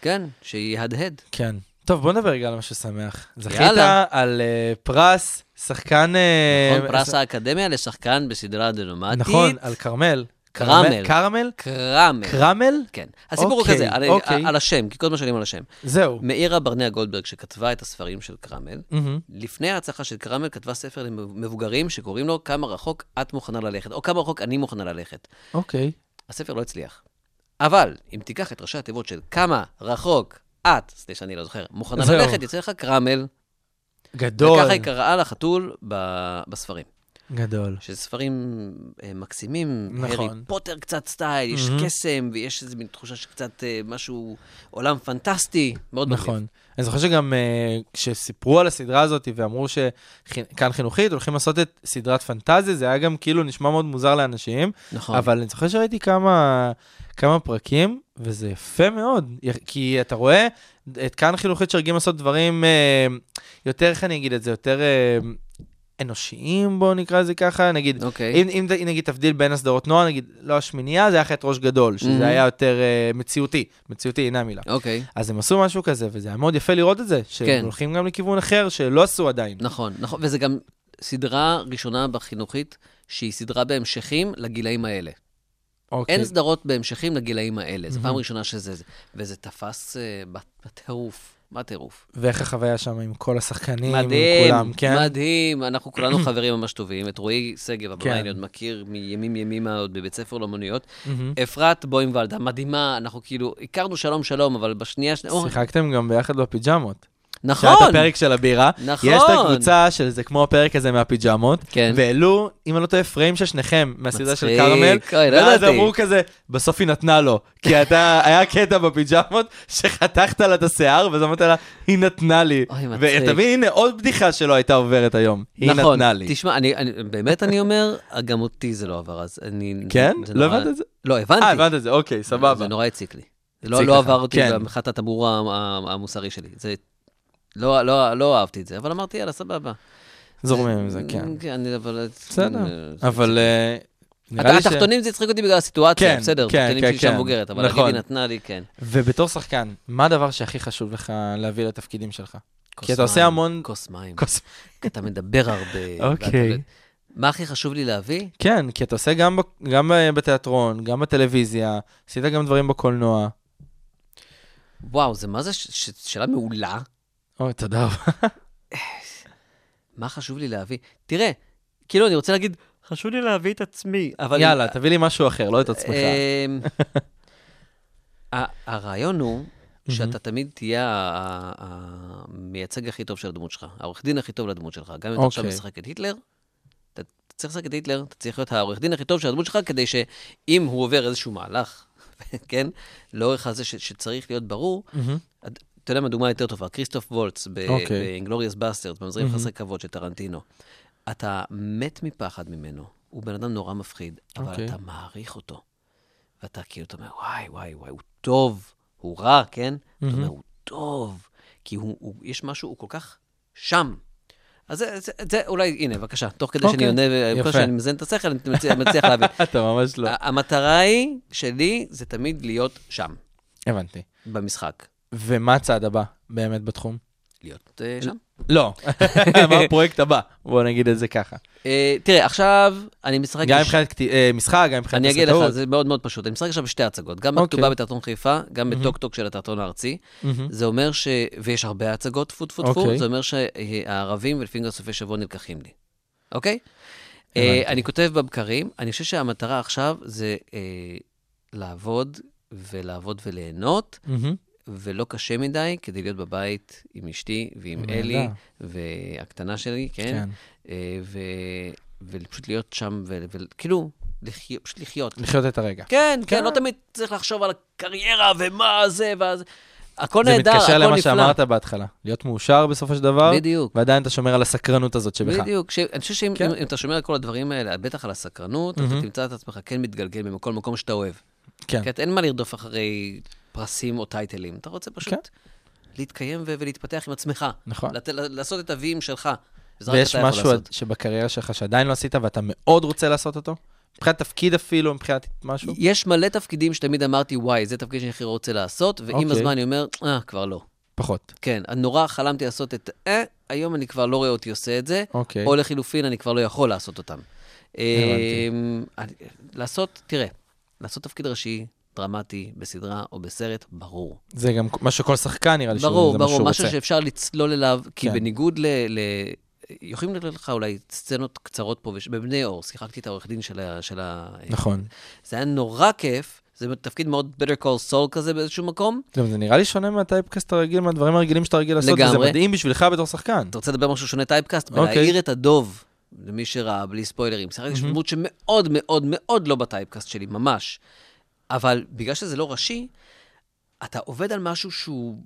כן, שיהדהד. כן. טוב, בוא נדבר רגע על משהו שמח. זכית יאללה. על אה, פרס שחקן... אה, נכון, פרס האקדמיה לשחקן בסדרה דרמטית. נכון, על כרמל. קרמל. קרמל? קרמל. קרמל? כן. הסיפור הוא אוקיי, כזה, על- אוקיי. על השם, כי כל הזמן שואלים על השם. זהו. מאירה ברנע גולדברג, שכתבה את הספרים של קרמל, מהמם. לפני ההצלחה של קרמל כתבה ספר למבוגרים שקוראים לו כמה רחוק את מוכנה ללכת, או כמה רחוק אני מוכנה ללכת. אוקיי. הספר לא הצליח. אבל אם תיקח את ראשי התיבות של כמה רחוק את, סליחה שאני לא זוכר, מוכנה זהו. ללכת, יצא לך קרמל, גדול. וככה היא קראה לחתול ב- בספרים. גדול. שזה ספרים אה, מקסימים, נכון. הארי פוטר קצת סטייל, יש מהמם. קסם, ויש איזו מין תחושה שקצת אה, משהו, עולם פנטסטי, מאוד מגניב. נכון. אני זוכר שגם uh, כשסיפרו על הסדרה הזאת ואמרו שכאן חינוכית הולכים לעשות את סדרת פנטזיה, זה היה גם כאילו נשמע מאוד מוזר לאנשים, נכון. אבל אני זוכר שראיתי כמה, כמה פרקים, וזה יפה מאוד, כי אתה רואה את כאן חינוכית שרגילים לעשות דברים uh, יותר, איך אני אגיד את זה, יותר... Uh, אנושיים, בואו נקרא לזה ככה, נגיד, אוקיי. אם, אם, אם נגיד תבדיל בין הסדרות נוער, נגיד, לא השמינייה, זה היה חטא ראש גדול, שזה Mhm. היה יותר uh, מציאותי, מציאותי, הנה המילה. אוקיי, אז הם עשו משהו כזה, וזה היה מאוד יפה לראות את זה, שהם כן. הולכים גם לכיוון אחר, שלא עשו עדיין. נכון, נכון, וזה גם סדרה ראשונה בחינוכית, שהיא סדרה בהמשכים לגילאים האלה. אוקיי. אין סדרות בהמשכים לגילאים האלה, זו. פעם ראשונה שזה זה. וזה תפס בת- בטירוף, מה טירוף? ואיך החוויה שם עם כל השחקנים, עם מדהים, כולם, כן? מדהים, אנחנו כולנו חברים ממש טובים. את רועי שגב, הבמאי, כן. אני עוד מכיר מימים ימימה עוד בבית ספר לאמנויות. אפרת בוימוולדה, מדהימה, אנחנו כאילו, הכרנו שלום שלום, אבל בשנייה... שיחקתם גם ביחד בפיג'מות. נכון, שהיה את הפרק של הבירה. נכון. יש את הקבוצה של זה כמו הפרק הזה מהפיג'מות. כן. והעלו, אם אני לא טועה, פריים של שניכם מהסדרה של מצחיק, כרמל. אוי, לא ואז ידעתי. אמרו כזה, בסוף היא נתנה לו. כי אתה, היה קטע בפיג'מות שחתכת לה את השיער, ואז אמרת לה, היא נתנה לי. אוי, מצחיק. ותבין, הנה עוד בדיחה שלא הייתה עוברת היום. היא נכון, נתנה לי. תשמע, אני, אני, באמת אני אומר, גם אותי זה לא עבר אז. אני, כן? לא נורא- הבנת את זה? לא, הבנתי. אה, הבנת את זה, אוקיי, סבבה. זה נורא הציק לי. זה לא, לא עבר אותי כן. מבחינת התמרור ה- ה- המוסרי שלי. זה... לא, לא, לא אהבתי את זה, אבל אמרתי, יאללה, סבבה. זורמים עם זה, כן. כן, אני, אבל... בסדר. אה, אבל אה. התחתונים זה הצחיק אותי בגלל הסיטואציה, כן, בסדר, כן, כן, כן. מבוגרת, אבל נכון. להגיד היא נתנה לי, כן. ובתור שחקן, מה הדבר שהכי חשוב לך להביא לתפקידים שלך? כי אתה עושה המון- כוס מים. כי אתה מדבר הרבה. אוקיי. מה הכי חשוב לי להביא? כן, כי אתה עושה גם, גם ב- בתיאטרון, גם בטלוויזיה, עשית גם דברים בקולנוע. וואו, זה מה זה ש- שאלה מעולה. אוי, תודה רבה. מה חשוב לי להביא? תראה, כאילו, אני רוצה להגיד, חשוב לי להביא את עצמי, אבל... יאללה, תביא לי משהו אחר, לא את עצמך. אמ, הרעיון הוא שאתה תמיד תהיה המייצג הכי טוב של הדמות שלך, העורך דין הכי טוב לדמות שלך. גם אם אתה עכשיו אוקיי. משחק את היטלר, אתה צריך לשחק את היטלר, אתה צריך להיות העורך דין הכי טוב של הדמות שלך, כדי שאם הוא עובר איזשהו מהלך, כן, לאורך הזה שצריך להיות ברור. אתה יודע מה דוגמה יותר טובה? כריסטוף וולץ אוקיי. באינגלוריאס בסטרט, במזרים מהמם. חסרי כבוד של טרנטינו. אתה מת מפחד ממנו, הוא בן אדם נורא מפחיד, אבל אוקיי. אתה מעריך אותו. ואתה כאילו, אתה אומר, וואי, וואי, וואי, הוא טוב, הוא רע, כן? אתה אומר. הוא טוב, כי הוא, הוא, יש משהו, הוא כל כך שם. אז זה, זה, זה אולי, הנה, בבקשה, תוך כדי שאני אוקיי, עונה, יפה. שאני מזין את השכל, אני מצליח, מצליח להבין. אתה ממש לא. המטרה היא, שלי, זה תמיד להיות שם, הבנתי. במשחק. ומה הצעד הבא באמת בתחום? להיות uh, שם. לא. מה הפרויקט הבא? בוא נגיד את זה ככה. אה, תראה, עכשיו אני משחק... גם מבחינת אה, משחק, גם מבחינת אני אגיד לך. זה מאוד מאוד פשוט. אני משחק עכשיו בשתי הצגות, גם אוקיי. בכתובה בתיאטרון חיפה, גם. בטוקטוק של התיאטרון הארצי. זה אומר ש... ויש הרבה הצגות, טפו טפו טפו, אוקיי. זה אומר שהערבים ולפעמים גם סופי שבוע נלקחים לי, אוקיי? אה. אני כותב בבקרים, אני חושב שהמטרה עכשיו זה אה, לעבוד ולעבוד וליהנות. ולא קשה מדי, כדי להיות בבית עם אשתי ועם. אלי, והקטנה שלי, כן? כן. אה, ו... ופשוט להיות שם, וכאילו, לחי... פשוט לחיות. לחיות את הרגע. כן, כן. כן, לא תמיד צריך לחשוב על הקריירה ומה זה, ואז... הכל זה נהדר, הכל מתקשר נפלא. למה שאמרת בהתחלה. להיות מאושר בסופו של דבר, בדיוק. ועדיין אתה שומר על הסקרנות הזאת שבך. בדיוק. ש... אני חושב שאם כן. אם, אם אתה שומר על כל הדברים האלה, בטח על הסקרנות, מהמם. אתה תמצא את עצמך כן מתגלגל בכל מקום שאתה אוהב. כן. כי אתה- אין מה לרדוף אחרי פרסים או טייטלים. אתה רוצה פשוט כן. להתקיים ו- ולהתפתח עם עצמך. נכון. לת... לעשות את הוויים שלך. ויש משהו. שבקריירה שלך שעדיין לא עשית ואתה מאוד רוצה לעשות אותו? מבחינת תפקיד אפילו, מבחינת משהו? יש מלא תפקידים שתמיד אמרתי, וואי, זה תפקיד שאני הכי רוצה לעשות, ועם אוקיי. הזמן אני אומר, אה, כבר לא. פחות. כן, נורא חלמתי לעשות את אה, היום אני כבר לא רואה אותי עושה את זה, אוקיי. או לחילופין, אני כבר לא יכול לעשות אותם. הבנתי. אני- לעשות, תראה, לעשות תפקיד ראשי, דרמטי, בסדרה או בסרט, ברור. זה גם מה שכל שחקן נראה לי שהוא ברור, זה מה ברור, שהוא משהו רוצה. שאפשר לצלול אליו, כי כן. בניגוד ל... ל... יכולים לתת לך אולי סצנות קצרות פה, וש- בבני אור, שיחקתי את העורך דין של ה... של ה... נכון. זה היה נורא כיף, זה תפקיד מאוד better call soul כזה באיזשהו מקום. גם זה נראה לי שונה מהטייפקאסט הרגיל, מהדברים הרגילים שאתה רגיל לעשות, וזה לגמרי. מדהים בשבילך בתור שחקן. אתה רוצה לדבר משהו שונה טייפקאסט? אוקיי. ולהאיר את הדוב, למי שראה, בלי ספוילרים. שיחקתי מהמם. דמות שמאוד מאוד מאוד לא בטייפקאסט שלי, ממש. אבל בגלל שזה לא ראשי, אתה עובד על משהו שהוא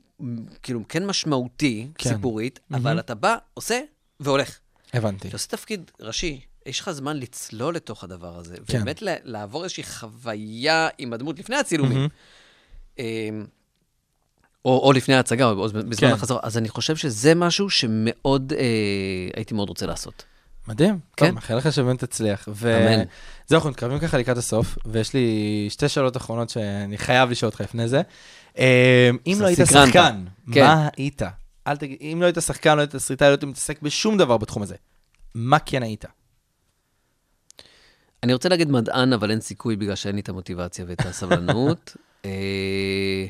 כאילו כן משמעותי, כן. סיפורית, מהמם. אבל אתה בא, עושה והולך. הבנתי. כשאתה עושה תפקיד ראשי, יש לך זמן לצלול לתוך הדבר הזה, כן. ובאמת לעבור איזושהי חוויה עם הדמות לפני הצילומים. אמ, או, או לפני ההצגה, או בזמן כן. החזרה. אז אני חושב שזה משהו שמאוד, אה, הייתי מאוד רוצה לעשות. מדהים. כן. טוב, מאחל לך שבאמת תצליח. ו- אמן. זהו, אנחנו מתקרבים ככה לקראת הסוף, ויש לי שתי שאלות אחרונות שאני חייב לשאול אותך לפני זה. אה, אם לא היית. שחקן, כן. מה היית? אל תגיד, אם לא היית שחקן, לא היית תסריטאי, לא היית מתעסק בשום דבר בתחום הזה. מה כן היית? אני רוצה להגיד מדען, אבל אין סיכוי בגלל שאין לי את המוטיבציה ואת הסבלנות. אה,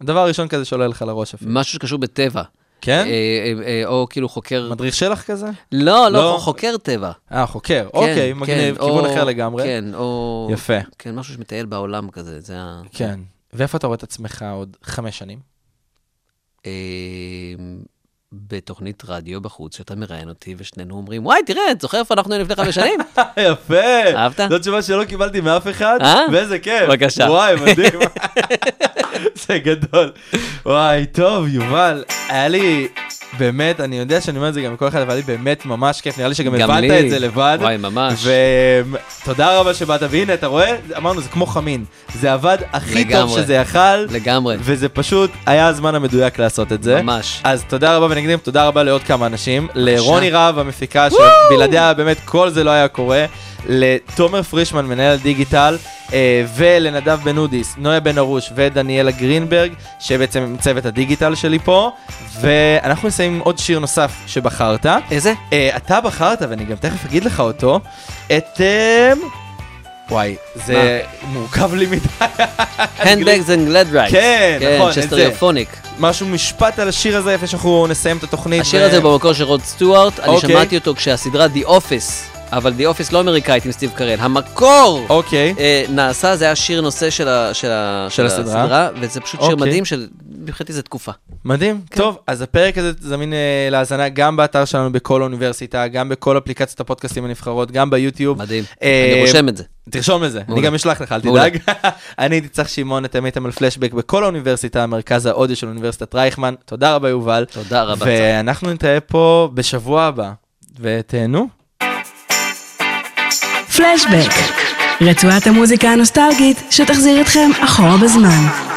הדבר הראשון כזה שעולה לך לראש אפילו. משהו שקשור בטבע. כן? אה, אה, אה, או כאילו חוקר... מדריך שלח כזה? לא, לא. לא, חוקר טבע. אה, חוקר. כן, אוקיי, כן, מגניב, או- כיוון אחר לגמרי. כן, או... יפה. כן, משהו שמטייל בעולם כזה, זה ה... כן. ואיפה אתה רואה את עצמך עוד חמש שנים? בתוכנית רדיו בחוץ, שאתה מראיין אותי, ושנינו אומרים, וואי, תראה, את זוכר איפה אנחנו היינו לפני חמש שנים? יפה. אהבת? זו תשובה שלא קיבלתי מאף אחד, אה? ואיזה כיף. בבקשה. וואי, מדהים. זה גדול. וואי, טוב, יובל, היה לי, באמת, אני יודע שאני אומר את זה גם לכל אחד, אבל היה לי באמת ממש כיף, נראה לי שגם גם הבנת לי. את זה לבד. וואי, ממש. ותודה רבה שבאת, והנה, אתה רואה? אמרנו, זה כמו חמין. זה עבד הכי טוב לגמרי. שזה יכל, לגמרי, וזה פשוט היה הזמן המדויק לעשות את זה. ממש. אז תודה רבה ונקדים, תודה רבה לעוד כמה אנשים, לרוני רהב המפיקה, שבלעדיה באמת כל זה לא היה קורה, לתומר פרישמן מנהל דיגיטל, אה, ולנדב בן אודיס, נויה בן ארוש ודניאלה גרינברג, שבעצם הם צוות הדיגיטל שלי פה, ואנחנו נסיים עם עוד שיר נוסף שבחרת. איזה? אה, אתה בחרת, ואני גם תכף אגיד לך אותו, את... אה, וואי, זה מורכב לי מדי. Handbags and Gladrags. כן, נכון, את של זה. Stereophonics. משהו, משפט על השיר הזה, לפני שאנחנו נסיים את התוכנית. השיר ו- הזה במקור של רוד סטוארט, אני אוקיי. שמעתי אותו כשהסדרה The Office, אבל The Office לא אמריקאית עם סטיב קרל, המקור אוקיי. אה, נעשה, זה היה שיר נושא של ה- של ה- של של הסדרה? הסדרה, וזה פשוט שיר אוקיי. מדהים של, מבחינתי זה תקופה. מדהים. טוב, אז הפרק הזה זמין אה, להאזנה גם באתר שלנו בכל האוניברסיטה, גם בכל אפליקציות הפודקאסטים הנבחרות, גם ביוטיוב. מדהים. אה, אני רושם את זה. תרשום לזה, אני מעולה. גם אשלח לך, אל. תדאג. אני הייתי צריך שמעון, אתם הייתם על פלשבק בכל האוניברסיטה, מרכז האודיו של אוניברסיטת רייכמן. תודה רבה, יובל. תודה רבה. ואנחנו נתראה פה בשבוע הבא, ותהנו. פלשבק, רצועת המוזיקה הנוסטלגית שתחזיר אתכם אחורה בזמן.